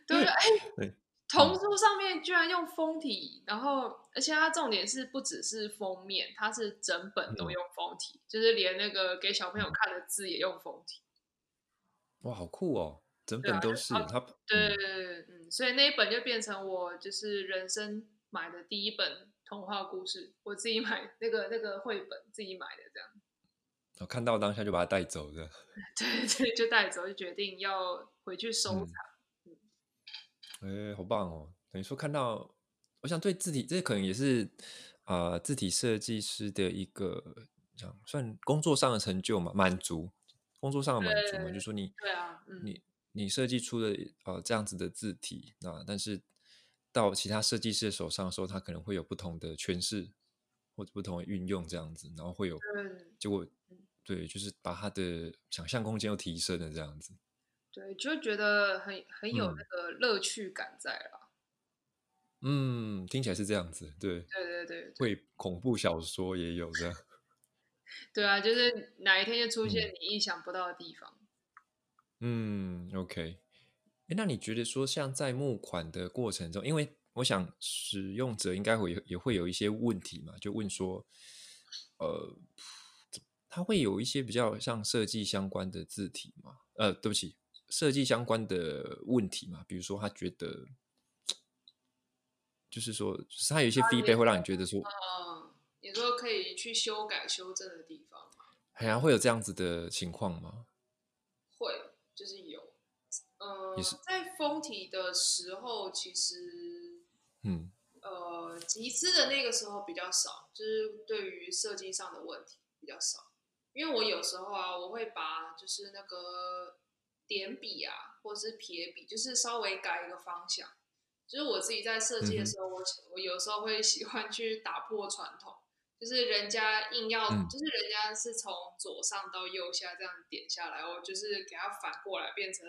对不对？哎。童书上面居然用封体，然后而且它重点是不只是封面，它是整本都用封体，嗯、就是连那个给小朋友看的字也用封体。
哇，好酷哦！整本都是它。
对对对，嗯，所以那一本就变成我就是人生买的第一本童话故事，我自己买那个那个绘本自己买的这样。
我看到当下就把它带走的。
对 对，就带走，就决定要回去收藏。嗯
哎，好棒哦！等于说看到，我想对字体，这可能也是啊、呃，字体设计师的一个这样算工作上的成就嘛，满足工作上的满足嘛，就说你
对啊，嗯、
你你设计出了呃这样子的字体，那但是到其他设计师的手上的时候，他可能会有不同的诠释或者不同的运用这样子，然后会有结果，对，就是把他的想象空间又提升了这样子。
对，就觉得很很有那个乐趣感在了。
嗯，听起来是这样子，对。
对对对，对。
会恐怖小说也有这样。
对啊，就是哪一天就出现你意想不到的地方。
嗯，嗯，OK。哎，那你觉得说，像在募款的过程中，因为我想使用者应该会也会有一些问题嘛，就问说，呃，他会有一些比较像设计相关的字体吗？呃，对不起。设计相关的问题嘛，比如说他觉得，就是说，就是他有一些 feedback 会让你觉得说，
嗯，你说可以去修改修正的地方吗？
还、啊、会有这样子的情况吗？
会，就是有，呃，在封体的时候，其实，
嗯，
呃，集资的那个时候比较少，就是对于设计上的问题比较少。因为我有时候啊，我会把就是那个点笔啊，或者是撇笔，就是稍微改一个方向。就是我自己在设计的时候，我、嗯、我有时候会喜欢去打破传统，就是人家硬要，嗯、就是人家是从左上到右下这样点下来，我就是给它反过来变成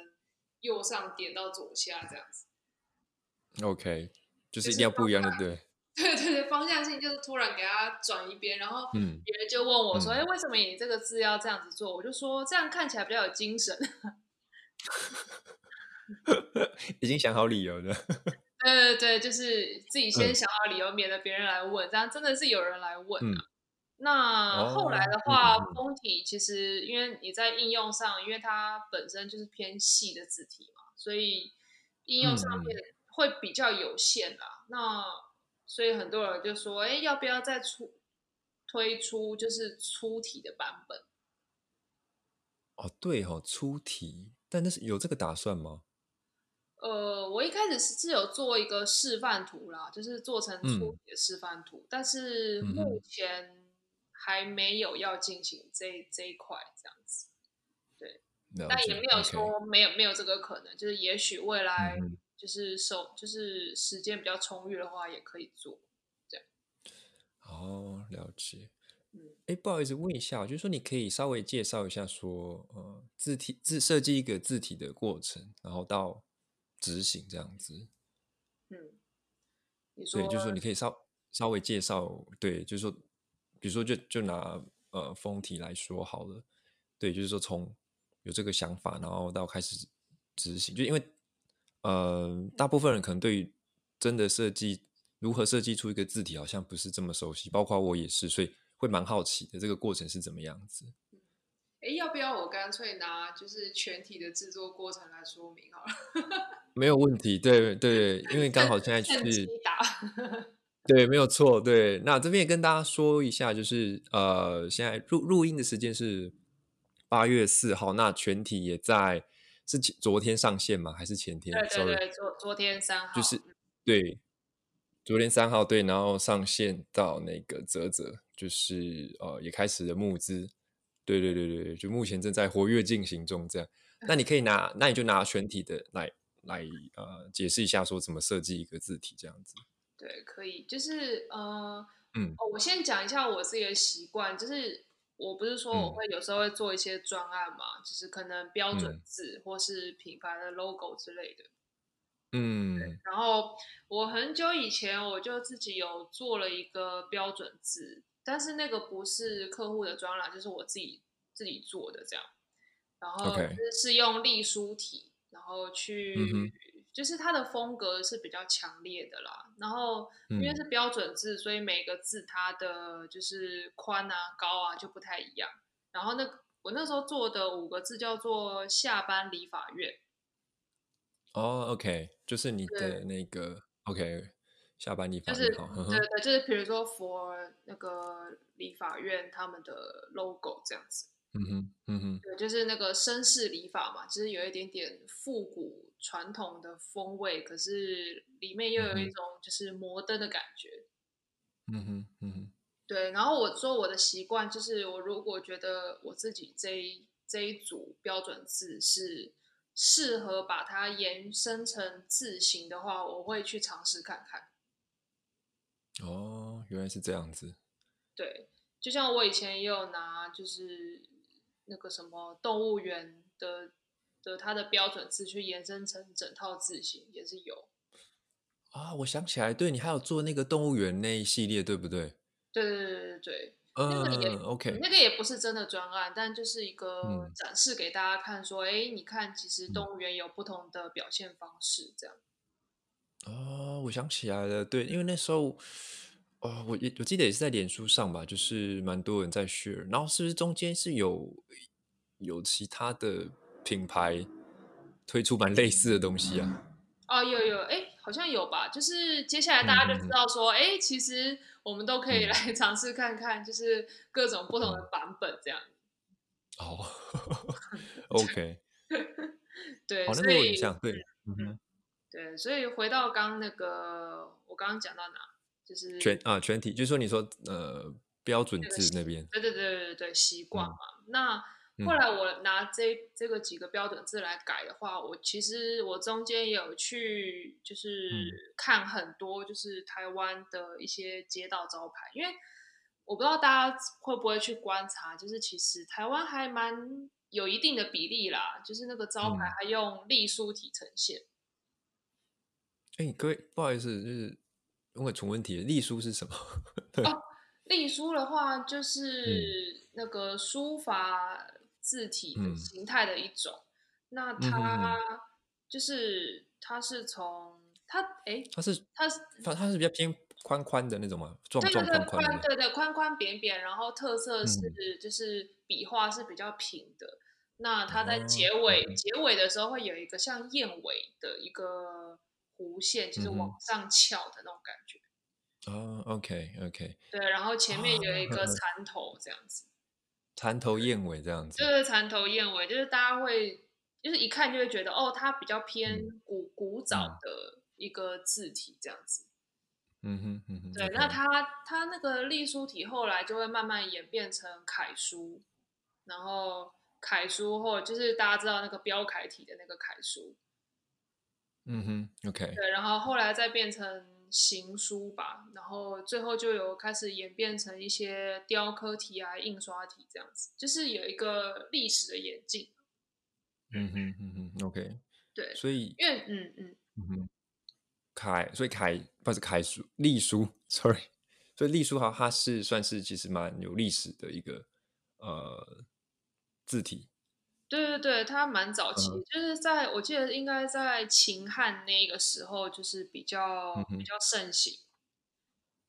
右上点到左下这样子。
OK，就是一定要不一样的，对。
对对对，方向性就是突然给它转一边，然后别人就问我说：“哎、嗯，为什么你这个字要这样子做？”我就说：“这样看起来比较有精神。”
已经想好理由了。
对对对，就是自己先想好理由，嗯、免得别人来问。这样真的是有人来问啊。嗯、那后来的话，哦、封体其实因为你在应用上，因为它本身就是偏细的字体嘛，所以应用上面会比较有限啦。嗯、那所以很多人就说：“哎，要不要再出推出就是粗体的版本？”
哦，对哦，粗体，但那是有这个打算吗？
呃，我一开始是有做一个示范图啦，就是做成粗体的示范图，嗯、但是目前还没有要进行这这一块这样子。对，解但也没有说没有.没有这个可能，就是也许未来。嗯就是手，就是时间比较充裕的话，也可以做这样。
哦，了解。嗯，哎，不好意思，问一下，就是说你可以稍微介绍一下说，说呃，字体自设计一个字体的过程，然后到执行这样子。
嗯，你说，
对，就是说你可以稍稍微介绍，对，就是说，比如说就就拿呃封体来说好了，对，就是说从有这个想法，然后到开始执行，就因为。呃，大部分人可能对于真的设计如何设计出一个字体，好像不是这么熟悉，包括我也是，所以会蛮好奇的这个过程是怎么样子。
不要我干脆拿就是全体的制作过程来说明好了？
没有问题，对对，因为刚好现在是 对，没有错，对。那这边也跟大家说一下，就是呃，现在录录音的时间是八月四号，那全体也在。是昨天上线吗？还是前天？
对对对，昨昨天三号。
就是对，昨天三号对，然后上线到那个泽泽，就是呃也开始了募资。对对对对，就目前正在活跃进行中。这样，那你可以拿，那你就拿全体的来来呃解释一下，说怎么设计一个字体这样子。
对，可以，就是呃嗯，我先讲一下我自己的习惯，就是。我不是说我会有时候会做一些专案嘛，嗯、就是可能标准字或是品牌的 logo 之类的。
嗯，
然后我很久以前我就自己有做了一个标准字，但是那个不是客户的专栏，就是我自己自己做的这样。然后是用隶书体，然后去。嗯就是它的风格是比较强烈的啦，然后因为是标准字，嗯、所以每个字它的就是宽啊、高啊就不太一样。然后那我那时候做的五个字叫做“下班理法院”。
哦，OK，就是你的那个 OK，下班理发院，
就是对对，就是比如说 for 那个理法院他们的 logo 这样子。
嗯哼，嗯哼，
对，就是那个绅士礼法嘛，就是有一点点复古传统的风味，可是里面又有一种就是摩登的感觉。
嗯哼，嗯哼，
对。然后我说我的习惯就是，我如果觉得我自己这一这一组标准字是适合把它延伸成字形的话，我会去尝试看看。
哦，原来是这样子。
对，就像我以前也有拿，就是。那个什么动物园的的它的标准字去延伸成整套字型也是有
啊，我想起来，对，你还有做那个动物园那一系列，对不对？
对对对对对，
嗯、那个也 OK，
那个也不是真的专案，但就是一个展示给大家看，说，哎、嗯，你看，其实动物园有不同的表现方式，这样。
哦，我想起来了，对，因为那时候。哦，我也我记得也是在脸书上吧，就是蛮多人在 share，然后是不是中间是有有其他的品牌推出蛮类似的东西啊？
哦，有有，哎，好像有吧。就是接下来大家就知道说，哎、嗯，其实我们都可以来尝试看看，就是各种不同的版本这样。
哦，OK，
对，
好，那个有印象对，嗯哼，
对，所以回到刚那个，我刚刚讲到哪？就是
全啊全体，就是说你说呃标准字那边，
对对对对对习惯嘛，那后来我拿这这个几个标准字来改的话，我其实我中间也有去就是看很多就是台湾的一些街道招牌，因为我不知道大家会不会去观察，就是其实台湾还蛮有一定的比例啦，就是那个招牌还用隶书体呈现。
哎、嗯，各位不好意思，就是问个蠢问题，隶书是什么？
哦，隶书的话就是那个书法。字体的形态的一种，嗯、那它就是它是从它哎，它是它是
它它是比较偏宽宽的那种嘛？壮壮宽宽的，
对对，宽宽扁扁，然后特色是、嗯、就是笔画是比较平的。那它在结尾、哦、结尾的时候会有一个像燕尾的一个弧线，就是往上翘的那种感觉。
哦，OK OK，
对，然后前面有一个蚕头这样子。
蚕头燕尾这样子，
就是蚕头燕尾，就是大家会，就是一看就会觉得，哦，它比较偏古、嗯、古早的一个字体这样子。
嗯哼嗯哼。
对，那它它那个隶书体后来就会慢慢演变成楷书，然后楷书或就是大家知道那个标楷体的那个楷书。
嗯哼，OK。
对，然后后来再变成。行书吧，然后最后就有开始演变成一些雕刻体啊、印刷体这样子，就是有一个历史的演进。
嗯哼嗯哼，OK，
对，
所以
因为嗯嗯
嗯哼，楷，所以楷不是楷书，隶书，sorry，所以隶书哈，它是算是其实蛮有历史的一个呃字体。
对对对，它蛮早期，嗯、就是在我记得应该在秦汉那个时候，就是比较、嗯、比较盛行。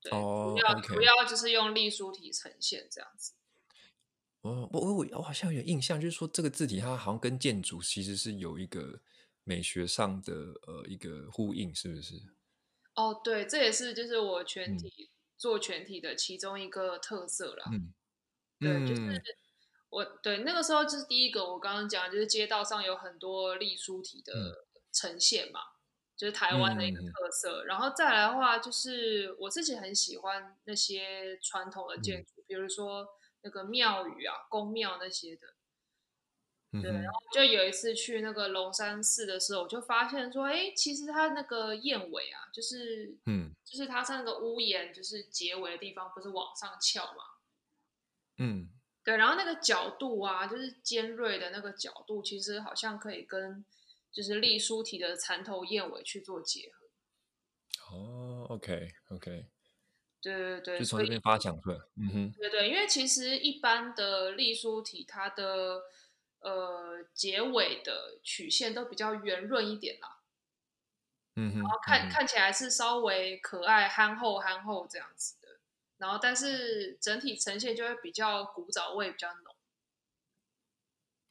对，哦、不要、主要就是用隶书体呈现这样子。
哦，我我我好像有印象，就是说这个字体它好像跟建筑其实是有一个美学上的呃一个呼应，是不是？
哦，对，这也是就是我全体、嗯、做全体的其中一个特色啦。
嗯，
对，就是。我对那个时候就是第一个，我刚刚讲就是街道上有很多隶书体的呈现嘛，嗯、就是台湾的一个特色。嗯、然后再来的话，就是我自己很喜欢那些传统的建筑，嗯、比如说那个庙宇啊、宫庙那些的。对，嗯、然后就有一次去那个龙山寺的时候，我就发现说，哎，其实它那个燕尾啊，就是嗯，就是它在那个屋檐，就是结尾的地方，不是往上翘嘛？嗯。对，然后那个角度啊，就是尖锐的那个角度，其实好像可以跟就是隶书体的蚕头燕尾去做结合。
哦，OK，OK，
对对对，
就从这边发想出来。嗯哼，
对对，因为其实一般的隶书体，它的呃结尾的曲线都比较圆润一点啦。
嗯哼，
然后看、嗯、看起来是稍微可爱、憨厚、憨厚这样子。然后，但是整体呈现就会比较古早味比较浓。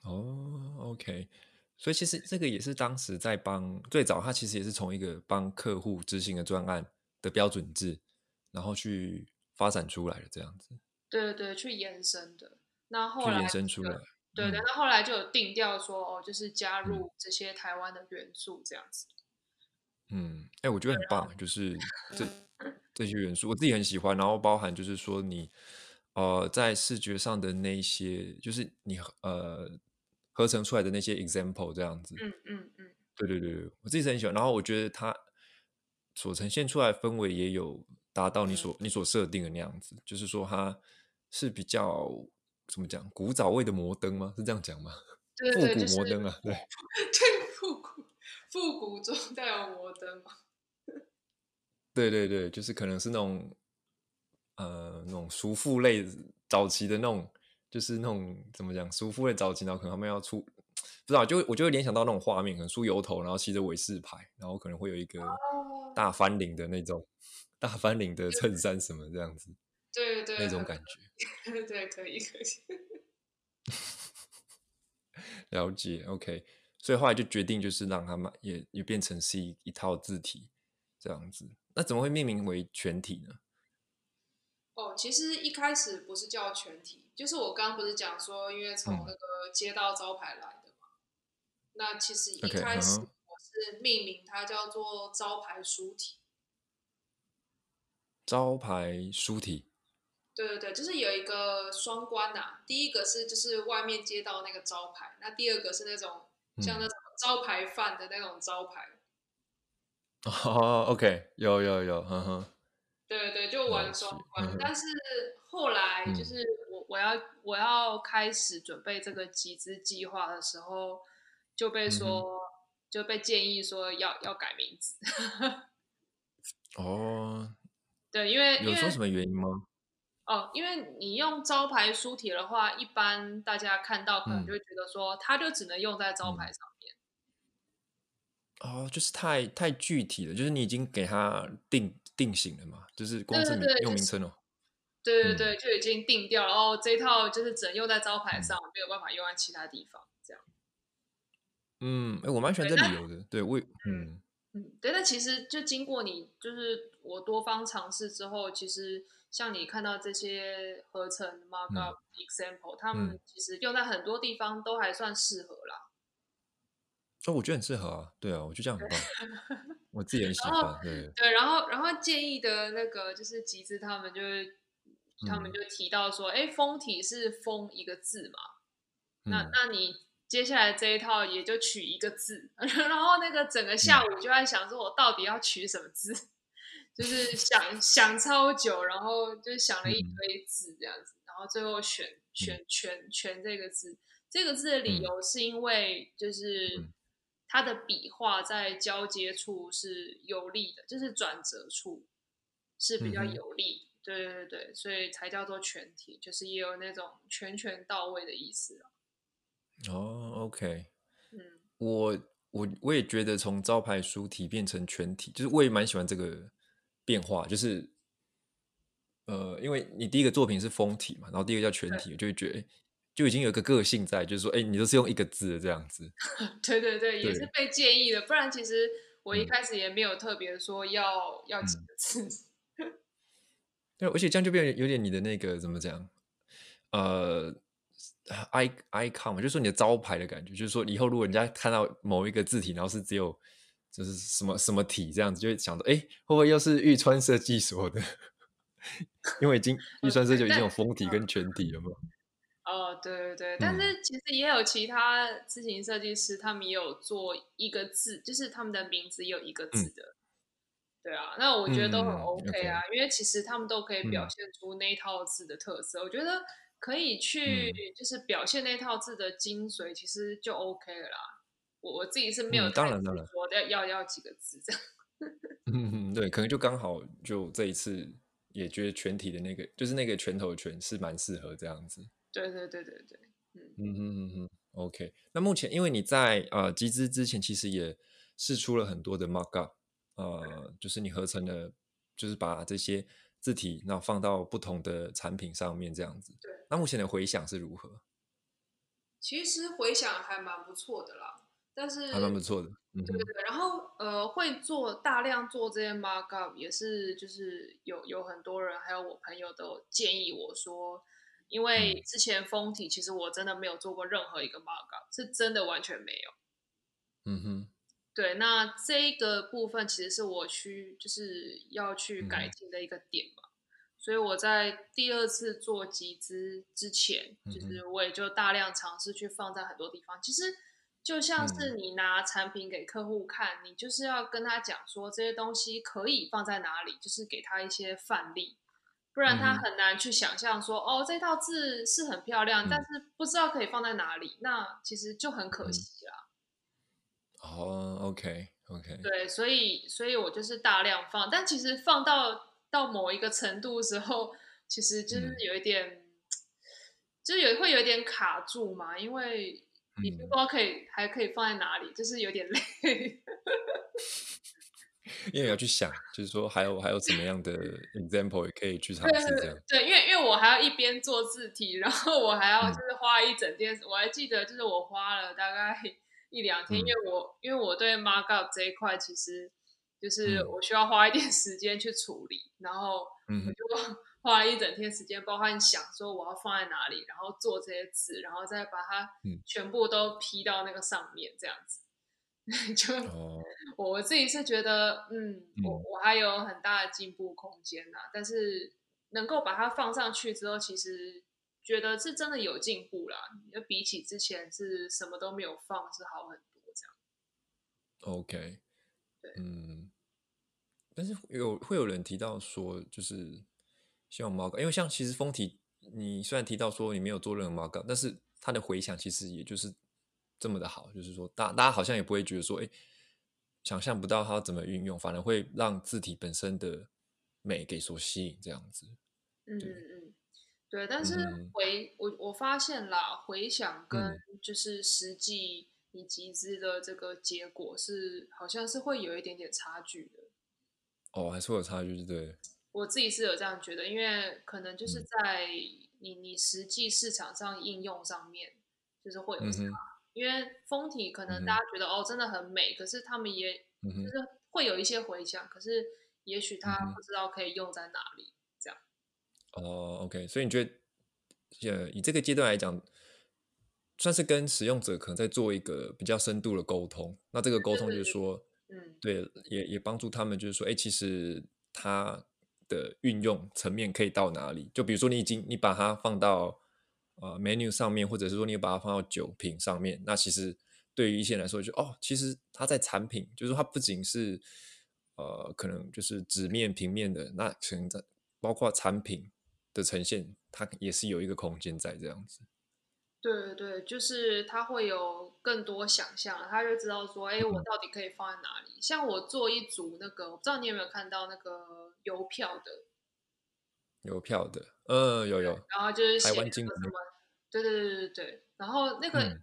哦，OK，所以其实这个也是当时在帮最早，他其实也是从一个帮客户执行的专案的标准制，然后去发展出来的这样子。
对对对，去延伸的。那后来
延伸出来，
对，对，那、嗯、后来就有定调说哦，就是加入这些台湾的元素这样子。
嗯，哎，我觉得很棒，就是这。这些元素我自己很喜欢，然后包含就是说你，呃，在视觉上的那些，就是你呃合成出来的那些 example 这样子，
嗯嗯嗯，
对对对，我自己是很喜欢。然后我觉得它所呈现出来的氛围也有达到你所、嗯、你所设定的那样子，就是说它是比较怎么讲，古早味的摩登吗？是这样讲吗？
对对对，
复古摩登啊，
对对，复古复古中带有摩登嘛。
对对对，就是可能是那种，呃，那种叔父类早期的那种，就是那种怎么讲，叔父类早期，然后可能他们要出，不知道，就我就会联想到那种画面，可能梳油头，然后骑着韦氏牌，然后可能会有一个大翻领的那种，哦、大翻领的衬衫什么这样子，
对对对，
那种感觉，
对，对，可以可以，
了解，OK，所以后来就决定就是让他们也也变成是一一套字体这样子。那怎么会命名为全体呢？
哦，其实一开始不是叫全体，就是我刚刚不是讲说，因为从那个街道招牌来的嘛。嗯、那其实一开始我是命名它叫做招牌书体。
招牌书体。
对对对，就是有一个双关呐、啊。第一个是就是外面街道那个招牌，那第二个是那种像那种招牌饭的那种招牌。
哦，OK，有有有，呵呵。
对对，就玩双关。嗯、但是后来就是我、嗯、我要我要开始准备这个集资计划的时候，就被说、嗯、就被建议说要要改名字。
哦，
对，因为
有说什么原因吗？
哦，因为你用招牌书体的话，一般大家看到可能就会觉得说，它就只能用在招牌上面。
嗯、哦，就是太太具体了，就是你已经给它定定型了嘛，就是光是用名称哦。
对对对，就已经定掉了。哦，这一套就是只能用在招牌上，嗯、没有办法用在其他地方，这样。
嗯，哎，我蛮喜欢这理由的。对，我
嗯嗯，对，那其实就经过你，就是我多方尝试之后，其实。像你看到这些合成 markup example，他们其实用在很多地方都还算适合啦。
哦，我觉得很适合啊，对啊，我觉得这样很棒，我自己很喜欢。对
对，然后然后建议的那个就是集资，他们就是他们就提到说，哎、嗯，封体是封一个字嘛，嗯、那那你接下来这一套也就取一个字，然后那个整个下午就在想说，我到底要取什么字？嗯就是想 想超久，然后就想了一堆字这样子，嗯、然后最后选选全全这个字。这个字的理由是因为就是它的笔画在交接处是有力的，就是转折处是比较有力。嗯、对对对，所以才叫做全体，就是也有那种全全到位的意思。
哦，OK，嗯，我我我也觉得从招牌书体变成全体，就是我也蛮喜欢这个。变化就是，呃，因为你第一个作品是封体嘛，然后第二个叫全体，就会觉得就已经有一个个性在，就是说，哎，你都是用一个字的这样子。
对对对，对也是被建议的，不然其实我一开始也没有特别说要、嗯、要几个字。
对，而且这样就变有点你的那个怎么讲，呃，i icon 嘛，就是说你的招牌的感觉，就是说以后如果人家看到某一个字体，然后是只有。就是什么什么体这样子，就会想到，哎，会不会又是玉川设计所的？因为已经玉川设计已经有封体跟全体了嘛。
哦，对对但是其实也有其他字型设计师，他们也有做一个字，就是他们的名字也有一个字的。嗯、对啊，那我觉得都很 OK 啊，嗯、因为其实他们都可以表现出那套字的特色。嗯、我觉得可以去，就是表现那套字的精髓，其实就 OK 了啦。我我自己是没有当然当然。我要要要几个字这样，
嗯对，可能就刚好就这一次也觉得全体的那个就是那个拳头拳是蛮适合这样子，
对对对对对，嗯。
嗯嗯嗯 OK 那目前因为你在呃集资之前其实也试出了很多的 markup，呃，就是你合成了，就是把这些字体那放到不同的产品上面这样子，
对，
那目前的回响是如何？
其实回响还蛮不错的啦。但是
还蛮不错的，嗯、
对对对。然后呃，会做大量做这些 markup 也是就是有有很多人，还有我朋友都建议我说，因为之前封体其实我真的没有做过任何一个 markup，是真的完全没有。
嗯哼，
对，那这一个部分其实是我去就是要去改进的一个点嘛，嗯、所以我在第二次做集资之前，就是我也就大量尝试去放在很多地方，其实。就像是你拿产品给客户看，嗯、你就是要跟他讲说这些东西可以放在哪里，就是给他一些范例，不然他很难去想象说，嗯、哦，这套字是很漂亮，嗯、但是不知道可以放在哪里，那其实就很可惜啦。
哦，OK，OK，
对，所以，所以我就是大量放，但其实放到到某一个程度的时候，其实就是有一点，嗯、就是有会有一点卡住嘛，因为。你不知道可以还可以放在哪里，就是有点 累。
因为要去想，就是说还有还有什么样的 example 也可以去尝试这样。
对，因为因为我还要一边做字体，然后我还要就是花一整天。嗯、我还记得，就是我花了大概 一两天，嗯、因为我因为我对 markup 这一块，其实就是我需要花一点时间去处理，然后我就。嗯花了一整天时间，包括你想说我要放在哪里，然后做这些字，然后再把它全部都 P 到那个上面，这样子。嗯、就、哦、我自己是觉得，嗯，嗯我我还有很大的进步空间呐。但是能够把它放上去之后，其实觉得是真的有进步啦。就比起之前是什么都没有放，是好很多这
样。OK，对，嗯，但是有会有人提到说，就是希望毛稿，因为像其实封体，你虽然提到说你没有做任何毛稿，但是它的回响其实也就是这么的好，就是说大大家好像也不会觉得说，哎，想象不到它怎么运用，反而会让字体本身的美给所吸引，这样子。
嗯嗯，对，但是回、嗯、我我发现啦，回响跟就是实际你集资的这个结果是、嗯、好像是会有一点点差距的。
哦，还是会有差距，对。
我自己是有这样觉得，因为可能就是在你、嗯、你实际市场上应用上面，就是会有差。嗯、因为封体可能大家觉得、嗯、哦真的很美，可是他们也就是会有一些回响，可是也许他不知道可以用在哪里。
哦、oh，OK，所以你觉得，呃，以这个阶段来讲，算是跟使用者可能在做一个比较深度的沟通。那这个沟通就是说，嗯，对，也也帮助他们，就是说，哎，其实它的运用层面可以到哪里？就比如说，你已经你把它放到呃 menu 上面，或者是说你把它放到酒瓶上面，那其实对于一些人来说就，哦，其实它在产品，就是它不仅是呃，可能就是纸面平面的，那可能在包括产品。的呈现，它也是有一个空间在这样子。
对对对，就是它会有更多想象，他就知道说，哎，我到底可以放在哪里？嗯、像我做一组那个，我不知道你有没有看到那个邮票的。
邮票的，呃，有有。
然后就是写什么？对对对对对。然后那个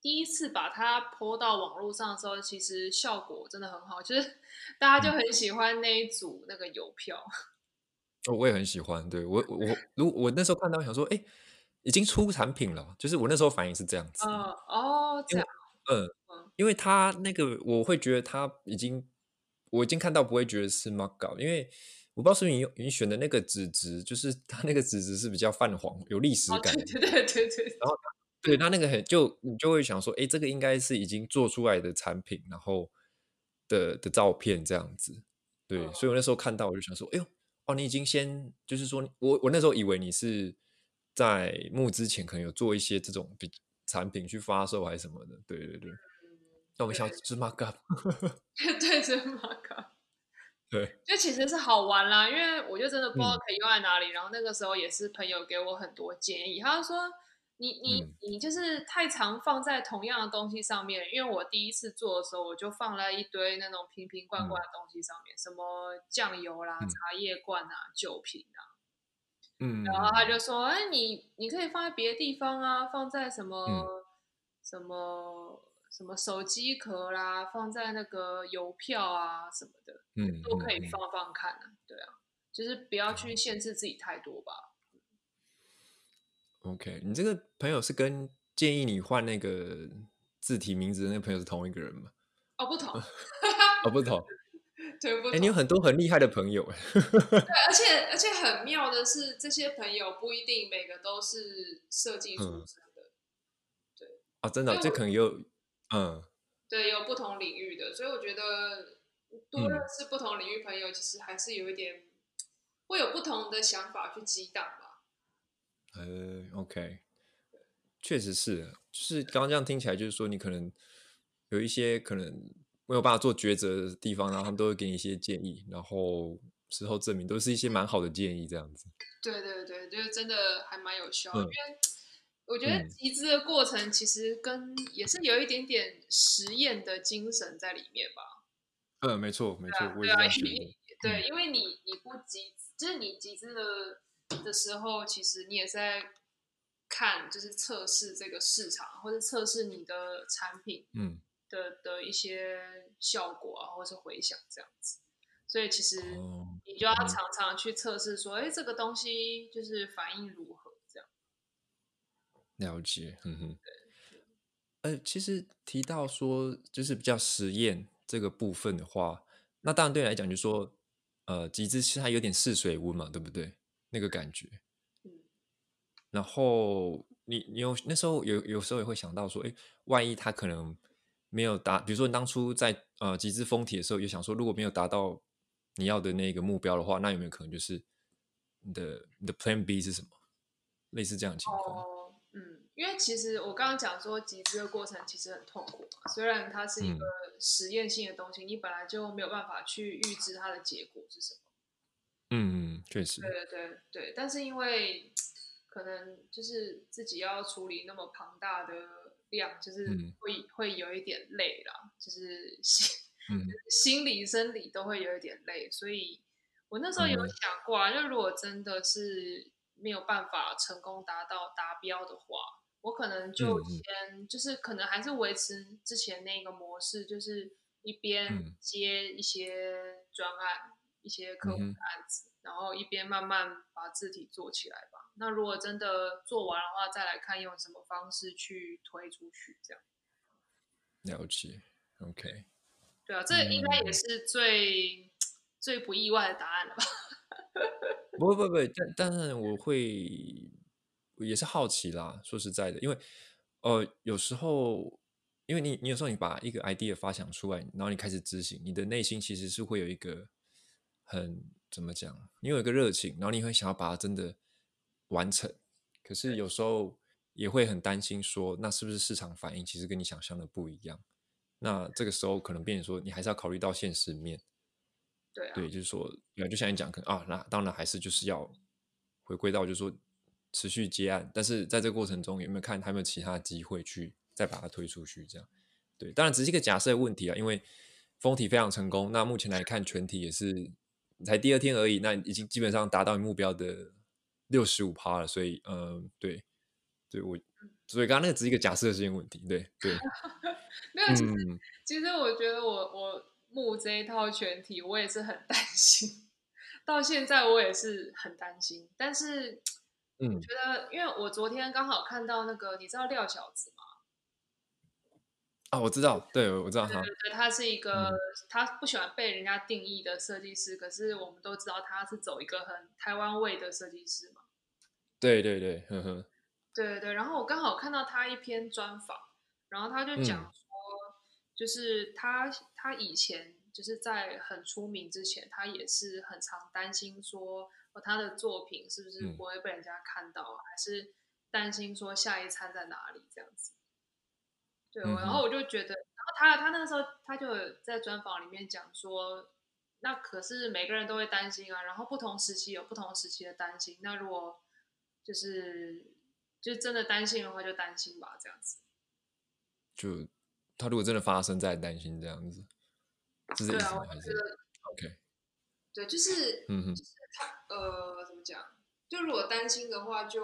第一次把它 po 到网络上的时候，其实效果真的很好，就是大家就很喜欢那一组那个邮票。
哦，我也很喜欢。对我，我，如我，我那时候看到，想说，哎，已经出产品了。就是我那时候反应是这样子。
哦哦，这样。
嗯，因为他那个，我会觉得他已经，我已经看到不会觉得是 mock 稿，因为我不知道是你你选的那个纸质，就是它那个纸质是比较泛黄，有历史感。
对对对对对。
然后，对他那个很就你就会想说，哎，这个应该是已经做出来的产品，然后的的照片这样子。对，所以我那时候看到，我就想说，哎呦。哦，你已经先就是说，我我那时候以为你是在募之前可能有做一些这种比产品去发售还是什么的，对对对。那我们想是 mock up，
对，是 mock up。
对，
就其实是好玩啦，因为我就真的不知道可以用在哪里，嗯、然后那个时候也是朋友给我很多建议，他就说。你你你就是太常放在同样的东西上面，因为我第一次做的时候，我就放了一堆那种瓶瓶罐罐的东西上面，嗯、什么酱油啦、茶叶罐啊、酒瓶啊，嗯，然后他就说，哎，你你可以放在别的地方啊，放在什么、嗯、什么什么手机壳啦，放在那个邮票啊什么的，嗯，都可以放放看啊，对啊，就是不要去限制自己太多吧。
OK，你这个朋友是跟建议你换那个字体名字的那个朋友是同一个人吗？
哦，不同，
哦，不同，
对不
你有很多很厉害的朋友哎。
对，而且而且很妙的是，这些朋友不一定每个都是设计出身的。嗯、对。
啊，真的，这可能有，嗯。
对，有不同领域的，所以我觉得多认识不同领域朋友，其实还是有一点、嗯、会有不同的想法去激荡。
呃，OK，确实是，就是刚刚这样听起来，就是说你可能有一些可能没有办法做抉择的地方，然后他们都会给你一些建议，然后事后证明都是一些蛮好的建议，这样子。
对对对，就是真的还蛮有效，嗯、因为我觉得集资的过程其实跟也是有一点点实验的精神在里面吧。
嗯，没错没错，
对啊，因为对，因为你你不集，就是你集资的。的时候，其实你也是在看，就是测试这个市场，或者测试你的产品，嗯，的的一些效果啊，或是回响这样子。所以其实你就要常常去测试，说，哎、嗯，这个东西就是反应如何这样。
了解，嗯哼。对，呃，其实提到说，就是比较实验这个部分的话，那当然对你来讲，就是说，呃，集资其实它有点试水温嘛，对不对？那个感觉，然后你你有那时候有有时候也会想到说，哎，万一他可能没有达，比如说你当初在呃集资封体的时候，也想说如果没有达到你要的那个目标的话，那有没有可能就是你的你的 Plan B 是什么？类似这样的情况。
哦，嗯，因为其实我刚刚讲说集资的过程其实很痛苦嘛，虽然它是一个实验性的东西，嗯、你本来就没有办法去预知它的结果是什么。
嗯，确实。
对对对对，但是因为可能就是自己要处理那么庞大的量，就是会、嗯、会有一点累啦，就是心、嗯、心理生理都会有一点累，所以我那时候有想过啊，嗯、就如果真的是没有办法成功达到达标的话，我可能就先、嗯、就是可能还是维持之前那个模式，就是一边接一些专案。嗯一些客户的案子，嗯、然后一边慢慢把字体做起来吧。那如果真的做完的话，再来看用什么方式去推出去，这样。
了解，OK。
对啊，这应该也是最、嗯、最不意外的答案了吧？
不不不，但但是我会也是好奇啦。说实在的，因为呃，有时候因为你你有时候你把一个 idea 发想出来，然后你开始执行，你的内心其实是会有一个。很怎么讲？你有一个热情，然后你会想要把它真的完成。可是有时候也会很担心说，说那是不是市场反应其实跟你想象的不一样？那这个时候可能变成说，你还是要考虑到现实面。
对啊，
对，就是说，就像你讲，可能啊，那当然还是就是要回归到，就是说持续接案。但是在这个过程中，有没有看还有没有其他机会去再把它推出去？这样对，当然只是一个假设问题啊。因为封体非常成功，那目前来看全体也是。才第二天而已，那已经基本上达到你目标的六十五趴了，所以，嗯、呃，对，对我，所以刚刚那个只是一个假设性问题，对对。
没有，其实、嗯、其实我觉得我我募这一套全体，我也是很担心，到现在我也是很担心，但是，嗯，我觉得，因为我昨天刚好看到那个，你知道廖小子吗？
啊，我知道，对，我知道
他。对对对，他是一个、嗯、他不喜欢被人家定义的设计师，可是我们都知道他是走一个很台湾味的设计师嘛。
对对对，呵呵。
对对对，然后我刚好看到他一篇专访，然后他就讲说，嗯、就是他他以前就是在很出名之前，他也是很常担心说，他的作品是不是不会被人家看到，嗯、还是担心说下一餐在哪里这样子。对，然后我就觉得，然后他他那个时候他就在专访里面讲说，那可是每个人都会担心啊，然后不同时期有不同时期的担心。那如果就是就真的担心的话，就担心吧，这样子。
就他如果真的发生，再担心这样子，是这意思吗？对啊，还是觉得 OK？
对，就是嗯哼，就是他呃，怎么讲？就如果担心的话就，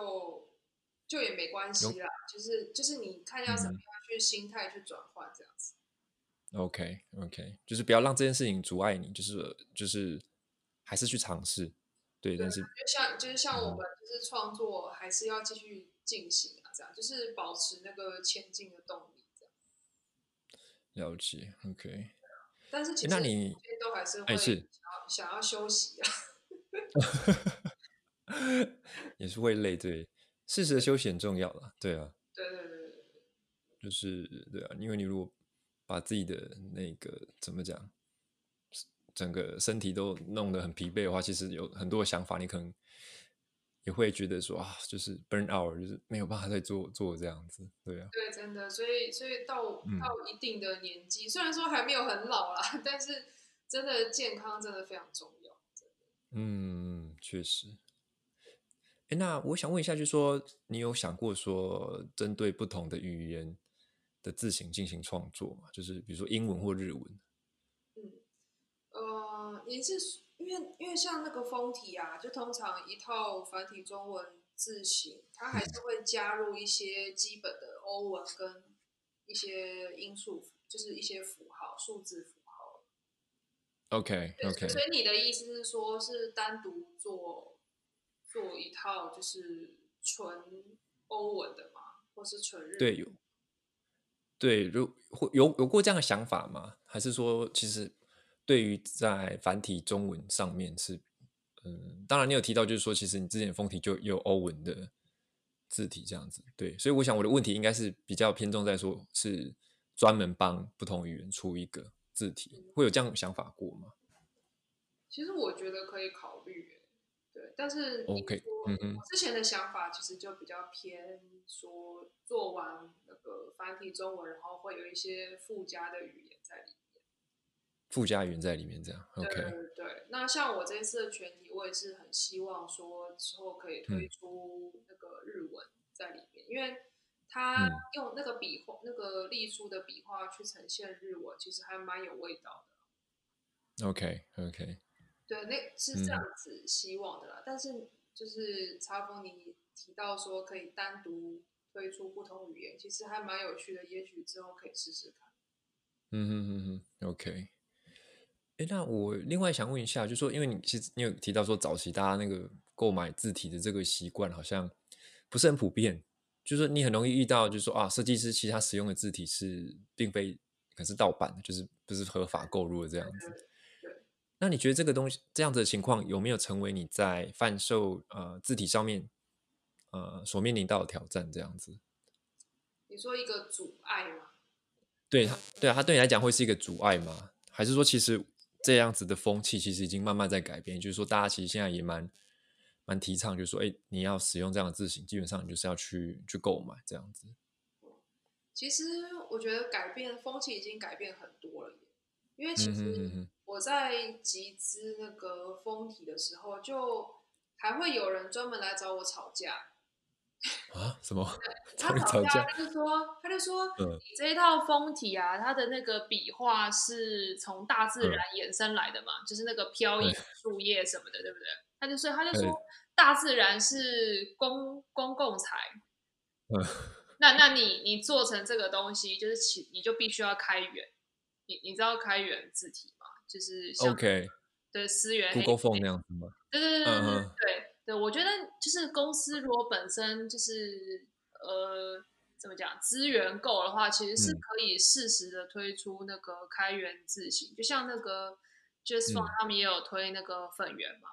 就就也没关系啦。就是就是你看要怎么样。嗯去心态去转换这样子
，OK OK，就是不要让这件事情阻碍你，就是就是还是去尝试，对，对但是
就像就是像我们就是创作还是要继续进行啊，这样、嗯、就是保持那个前进的动力，这样。
了解，OK。
但是其实那你都还是会想要想要休息啊，
也是会累，对，适时的休息很重要了，对啊，
对对对。
就是对啊，因为你如果把自己的那个怎么讲，整个身体都弄得很疲惫的话，其实有很多的想法，你可能也会觉得说啊，就是 burn out，就是没有办法再做做这样子，对啊。
对，真的，所以所以到到一定的年纪，嗯、虽然说还没有很老啦，但是真的健康真的非常重要。
嗯，确实。哎，那我想问一下，就是说你有想过说针对不同的语言？的字型进行创作吗，就是比如说英文或日文。
嗯，呃，也是因为因为像那个封体啊，就通常一套繁体中文字型，它还是会加入一些基本的欧文跟一些音素，就是一些符号、数字符号。
OK OK。
所以你的意思是说，是单独做做一套就是纯欧文的吗？或是纯日？
对，有。对，如会有有过这样的想法吗？还是说，其实对于在繁体中文上面是，嗯，当然你有提到，就是说，其实你之前封体就有欧文的字体这样子，对，所以我想我的问题应该是比较偏重在说，是专门帮不同语言出一个字体，会有这样想法过吗？
其实我觉得可以考虑，对，但是
OK，嗯哼，
之前的想法其实就比较偏说做完那个繁体中文，然后会有一些附加的语言在里面，
附加语言在里面这样。OK，
对对对。那像我这一次的全体，我也是很希望说之后可以推出那个日文在里面，嗯、因为他用那个笔画、嗯、那个隶书的笔画去呈现日文，其实还蛮有味道的。
OK，OK。
对，那是这样子希望的啦。嗯、但是就是查丰，你提到说可以单独推出不同语言，其实还蛮有趣的。也许之后可以试试看。
嗯哼哼哼，OK。哎，那我另外想问一下，就是说因为你其实你有提到说早期大家那个购买字体的这个习惯好像不是很普遍，就是说你很容易遇到，就是说啊，设计师其实他使用的字体是并非可是盗版的，就是不是合法购入的这样子。嗯那你觉得这个东西这样子的情况有没有成为你在贩售呃字体上面呃所面临到的挑战？这样子，
你说一个阻碍吗？
对他，对啊，他对你来讲会是一个阻碍吗？还是说其实这样子的风气其实已经慢慢在改变？就是说大家其实现在也蛮蛮提倡，就是说，哎，你要使用这样的字型，基本上你就是要去去购买这样子。
其实我觉得改变风气已经改变很多了，因为其实、我在集资那个封体的时候，就还会有人专门来找我吵架
啊？什么？
他吵架，他就说，他就说，嗯、你这一套封体啊，它的那个笔画是从大自然衍生来的嘛？嗯、就是那个飘逸树叶什么的，嗯、对不对？他就说，他就说，大自然是公公共财。嗯、那那你你做成这个东西，就是起你就必须要开源。你你知道开源字体吗？就是像 OK，对，思源
Google Phone 那样子吗？
对对对对对、uh huh. 对对，我觉得就是公司如果本身就是呃怎么讲资源够的话，其实是可以适时的推出那个开源自行，嗯、就像那个 JustFont 他们也有推那个粉源嘛。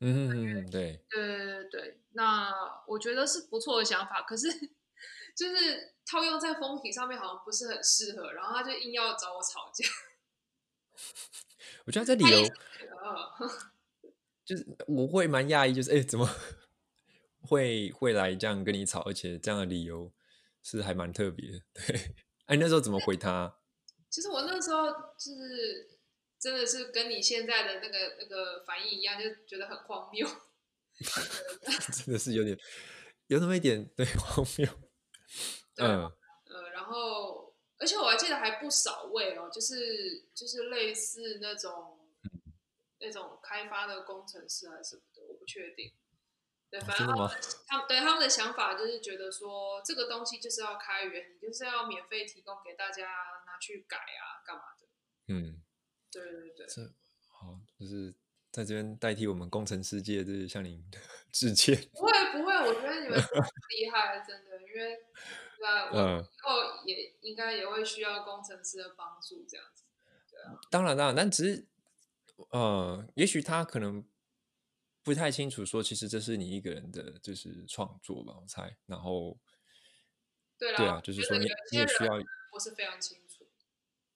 嗯嗯嗯，对
对对对对，那我觉得是不错的想法，可是就是套用在封体上面好像不是很适合，然后他就硬要找我吵架。
我觉得这理由就是我会蛮讶异，就是哎，怎么会会来这样跟你吵？而且这样的理由是还蛮特别的。对，哎，那时候怎么回他？
其实我那时候就是真的是跟你现在的那个那个反应一样，就觉得很荒谬。
真的是有点有那么一点对荒谬。嗯
呃，然后。而且我还记得还不少位哦，就是就是类似那种、嗯、那种开发的工程师还是什么的，我不确定。对，反正他们他们对他们的想法就是觉得说，这个东西就是要开源，你就是要免费提供给大家拿去改啊，干嘛的？嗯，对对对。
这好，就是在这边代替我们工程师界，就是向您 致歉。
不会不会，我觉得你们很厉害，真的，因为。对啊，我以后也应该也会需要工程师的帮助，这样子。对啊，
当然当然，但只是，呃，也许他可能不太清楚，说其实这是你一个人的就是创作吧，我猜。然
后，对
对啊，就是说你你也需要，
我是非常清楚。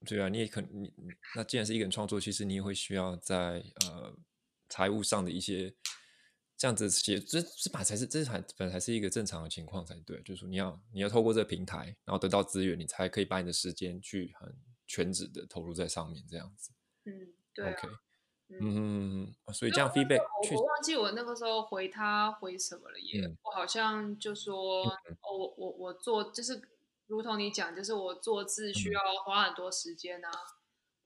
对啊，你也可能你那既然是一个人创作，其实你也会需要在呃财务上的一些。这样子写，这这把才是这才本来才是一个正常的情况才对。就是说，你要你要透过这个平台，然后得到资源，你才可以把你的时间去很全职的投入在上面，这样子。
嗯，对、啊。
OK，嗯嗯嗯，所以这样 feedback，
我，我忘记我那个时候回他回什么了耶。嗯、我好像就说，嗯、哦，我我我做就是如同你讲，就是我做字需要花很多时间啊，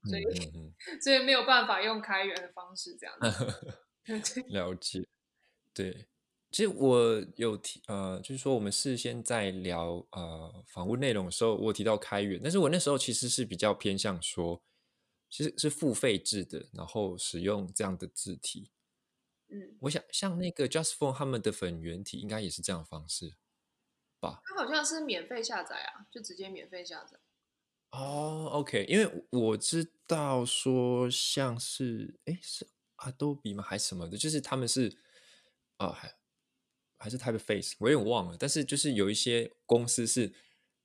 嗯、所以、所以没有办法用开源的方式这样子。
了解。对，其实我有提呃，就是说我们事先在聊呃访问内容的时候，我提到开源，但是我那时候其实是比较偏向说，其实是付费制的，然后使用这样的字体。
嗯，
我想像那个 JustFont 他们的粉圆体应该也是这样的方式吧？
它好像是免费下载啊，就直接免费下载。
哦，OK，因为我知道说像是哎是 Adobe 吗还是什么的，就是他们是。啊，还还是 Typeface，我有点忘了。但是就是有一些公司是，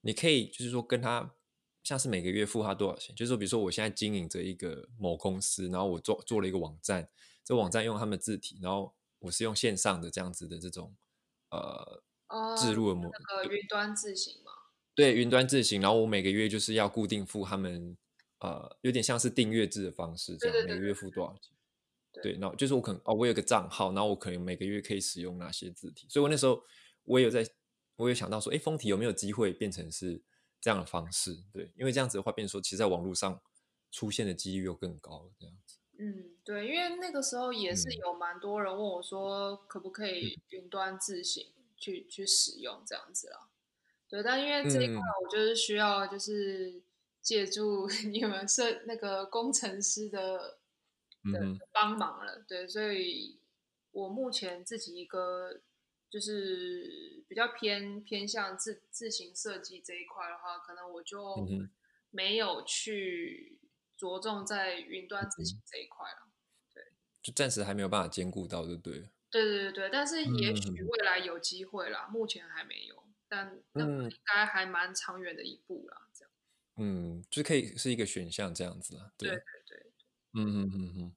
你可以就是说跟他，像是每个月付他多少钱，就是说比如说我现在经营着一个某公司，然后我做做了一个网站，这网站用他们的字体，然后我是用线上的这样子的这种呃
置
入的模，
那个云端自行嘛。
对，云端自行，然后我每个月就是要固定付他们，呃，有点像是订阅制的方式，
这样
每个月付多少钱？对，然后就是我可能哦，我有个账号，然后我可能每个月可以使用哪些字体，所以我那时候我也有在，我有想到说，哎，封体有没有机会变成是这样的方式？对，因为这样子的话，变成说其实在网络上出现的几率又更高了，这样子。
嗯，对，因为那个时候也是有蛮多人问我说，可不可以云端自行去、嗯、去使用这样子啦。对，但因为这一块我就是需要就是借助 你们设那个工程师的的帮忙了，对，所以我目前自己一个就是比较偏偏向自自行设计这一块的话，可能我就没有去着重在云端执行这一块了，对，
就暂时还没有办法兼顾到，就对了。
对对对对，但是也许未来有机会啦，目前还没有。但那应该还蛮长远的一步啦，这样。
嗯，就可以是一个选项这样子啦。对，
对对对。
嗯嗯嗯嗯。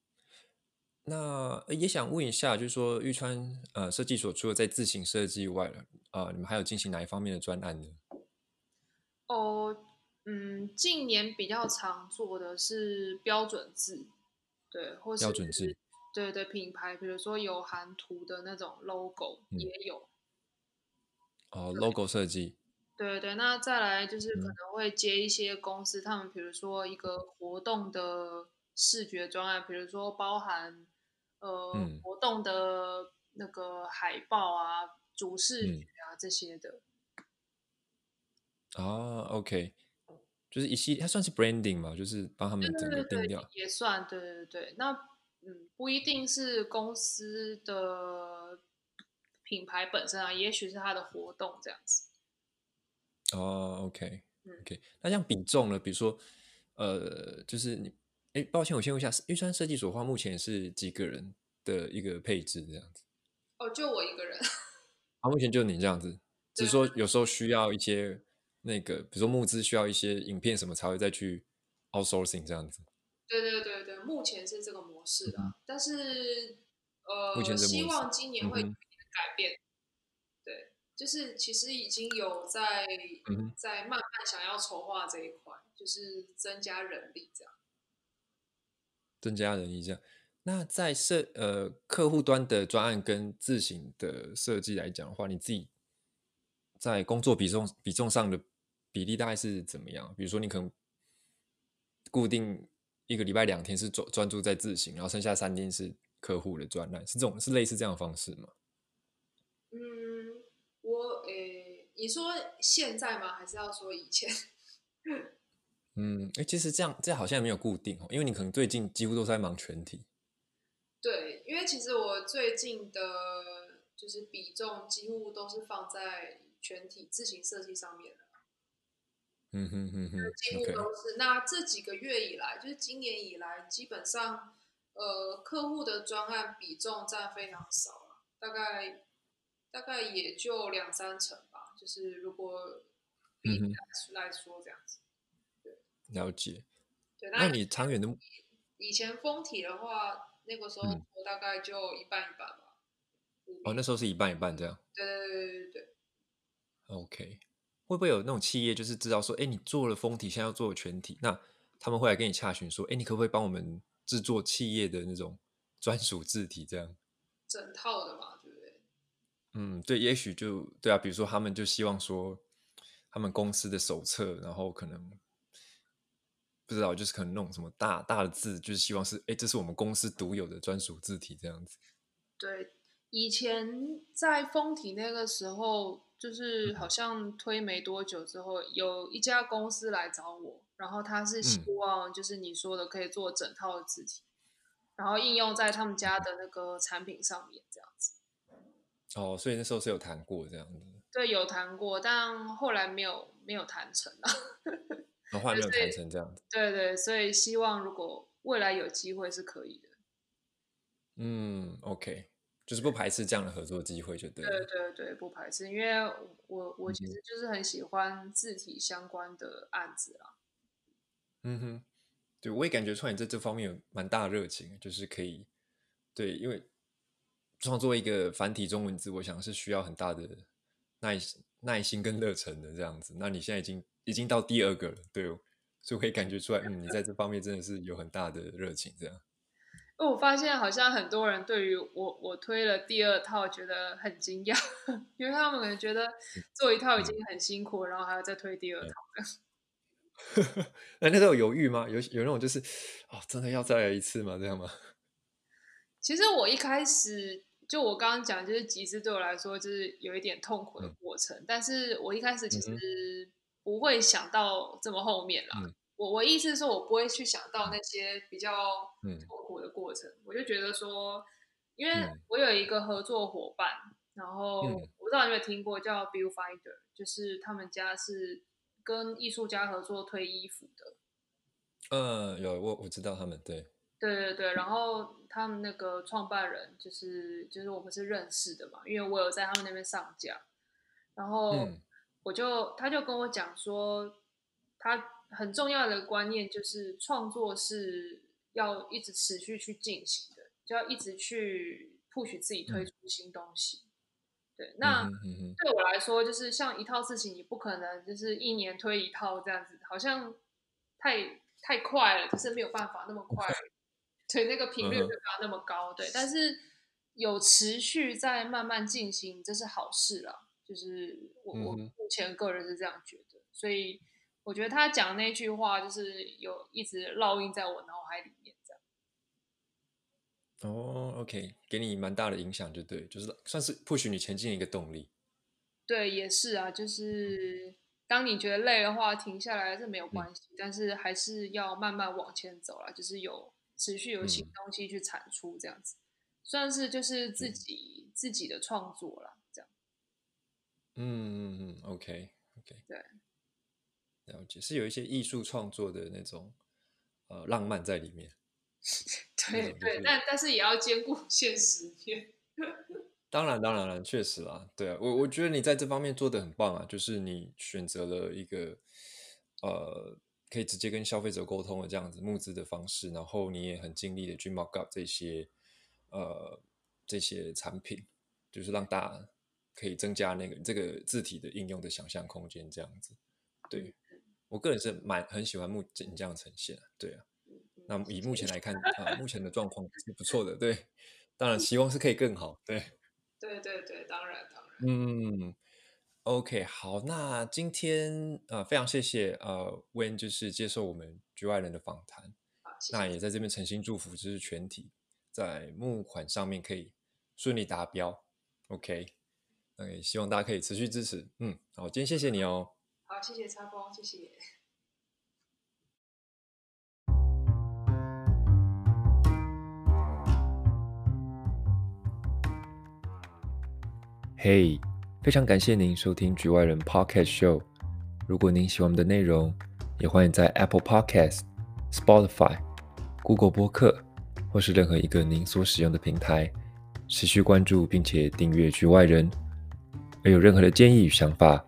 那也想问一下，就是说玉川呃设计所除了在自行设计以外了，啊、呃，你们还有进行哪一方面的专案呢？
哦，嗯，近年比较常做的是标准字，对，或是
标准字，
对对，品牌，比如说有含图的那种 logo、嗯、也有。
哦，logo 设计，
对对，那再来就是可能会接一些公司，嗯、他们比如说一个活动的视觉专案，比如说包含呃、嗯、活动的那个海报啊、主视觉啊、嗯、这些的。
啊，OK，就是一系，它算是 branding 嘛，就是帮他们整个定调，
也算，对对对。那嗯，不一定是公司的。品牌本身啊，也许是它的活动这样子。
哦，OK，OK，、okay. 嗯、那像比重呢？比如说，呃，就是你，哎，抱歉，我先问一下，预算设计所的话，目前是几个人的一个配置这样子？
哦，就我一个人。
啊，目前就你这样子，只是说有时候需要一些那个，比如说募资需要一些影片什么，才会再去 outsourcing 这样子。
对对对对，目前是这个模式的、嗯，但是呃，目前希望今年会、嗯。改变，对，就是其实已经有在、嗯、在慢慢想要筹划这一块，就是增加人力这样，
增加人力这样。那在设呃客户端的专案跟自行的设计来讲的话，你自己在工作比重比重上的比例大概是怎么样？比如说你可能固定一个礼拜两天是专专注在自行，然后剩下三天是客户的专案，是这种是类似这样的方式吗？
嗯，我诶，你说现在吗？还是要说以前？
嗯，哎，其实这样这样好像没有固定哦，因为你可能最近几乎都在忙全体。
对，因为其实我最近的，就是比重几乎都是放在全体自行设计上面的。
嗯哼哼哼，
几乎都是。那这几个月以来，就是今年以来，基本上，呃，客户的专案比重占非常少了，大概。大概也就两三成吧，就是如果比来说这样子，对，
了解。
对，
那你长远的
以前封体的话，那个时候我大概就一半一半吧。
嗯。哦，那时候是一半一半这样。
对对对对对对。
OK，会不会有那种企业就是知道说，哎，你做了封体，现在要做全体，那他们会来跟你洽询说，哎，你可不可以帮我们制作企业的那种 专属字体这样？
整套的嘛。
对不对嗯，对，也许就对啊，比如说他们就希望说，他们公司的手册，然后可能不知道，就是可能弄什么大大的字，就是希望是，哎，这是我们公司独有的专属字体这样子。
对，以前在封体那个时候，就是好像推没多久之后，有一家公司来找我，然后他是希望就是你说的可以做整套的字体，嗯，然后应用在他们家的那个产品上面这样子。
哦，所以那时候是有谈过这样子。
对，有谈过，但后来没有没有谈成啊。
哦，后来没有谈成这样子。
对对，所以希望如果未来有机会是可以的。
嗯，OK，就是不排斥这样的合作机会，就对。
对对对，不排斥，因为我我其实就是很喜欢字体相关的案子啊。
嗯哼，对，我也感觉出来你在这方面有蛮大的热情，就是可以，对，因为。创作一个繁体中文字，我想是需要很大的耐耐心跟热忱的这样子。那你现在已经已经到第二个了，对，所以可以感觉出来，嗯，你在这方面真的是有很大的热情，这样。
因为我发现好像很多人对于我我推了第二套觉得很惊讶，因为他们可能觉得做一套已经很辛苦，嗯、然后还要再推第二套。
那那时候有犹豫吗？有有那种就是哦，真的要再来一次吗？这样吗？
其实我一开始就我刚刚讲，就是集资对我来说就是有一点痛苦的过程，嗯、但是我一开始其实不会想到这么后面啦。嗯。我我意思是说，我不会去想到那些比较痛苦的过程，嗯、我就觉得说，因为我有一个合作伙伴，嗯、然后我不知道你有没有听过叫 Bill Finder，就是他们家是跟艺术家合作推衣服的。
嗯，有我我知道他们对。
对对对，然后他们那个创办人就是就是我们是认识的嘛，因为我有在他们那边上架，然后我就他就跟我讲说他。很重要的观念就是创作是要一直持续去进行的，就要一直去 push 自己推出新东西。嗯、对，那对我来说，就是像一套事情，你不可能就是一年推一套这样子，好像太太快了，就是没有办法那么快，对，那个频率就不要那么高。对，但是有持续在慢慢进行，这是好事啦。就是我我目前个人是这样觉得，所以。我觉得他讲那句话就是有一直烙印在我脑海里面，这
样。哦，OK，给你蛮大的影响，就对，就是算是 push 你前进的一个动力。
对，也是啊，就是当你觉得累的话，停下来是没有关系，嗯、但是还是要慢慢往前走了，就是有持续有新东西去产出，这样子，嗯、算是就是自己、嗯、自己的创作了。
嗯嗯嗯，OK OK，
对。
了解，是有一些艺术创作的那种呃浪漫在里面。
对对，但但是也要兼顾现实面。
当然当然了，确实啦，对啊，我我觉得你在这方面做得很棒啊，就是你选择了一个呃可以直接跟消费者沟通的这样子募资的方式，然后你也很尽力的去 mock up 这些呃这些产品，就是让大家可以增加那个这个字体的应用的想象空间，这样子，对。我个人是蛮很喜欢目前这样呈现，对啊。那以目前来看啊、呃，目前的状况是不错的，对。当然希望是可以更好，对。
对对对，当然当然。
嗯，OK，好，那今天呃非常谢谢呃 Wen 就是接受我们局外人的访
谈，谢谢。
那也在这边诚心祝福，就是全体在募款上面可以顺利达标，OK。那也希望大家可以持续支持，嗯，好，今天谢谢你哦。
好，谢谢插播，谢谢。
嘿，非常感谢您收听局外人 Podcast Show。如果您喜欢我们的内容，也欢迎在 Apple Podcast、Spotify、Google 播客或是任何一个您所使用的平台持续关注并且订阅局外人。而有任何的建议与想法，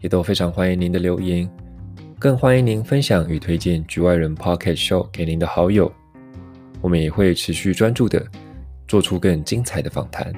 也都非常欢迎您的留言，更欢迎您分享与推荐局外人 Pocket Show 给您的好友。我们也会持续专注的做出更精彩的访谈。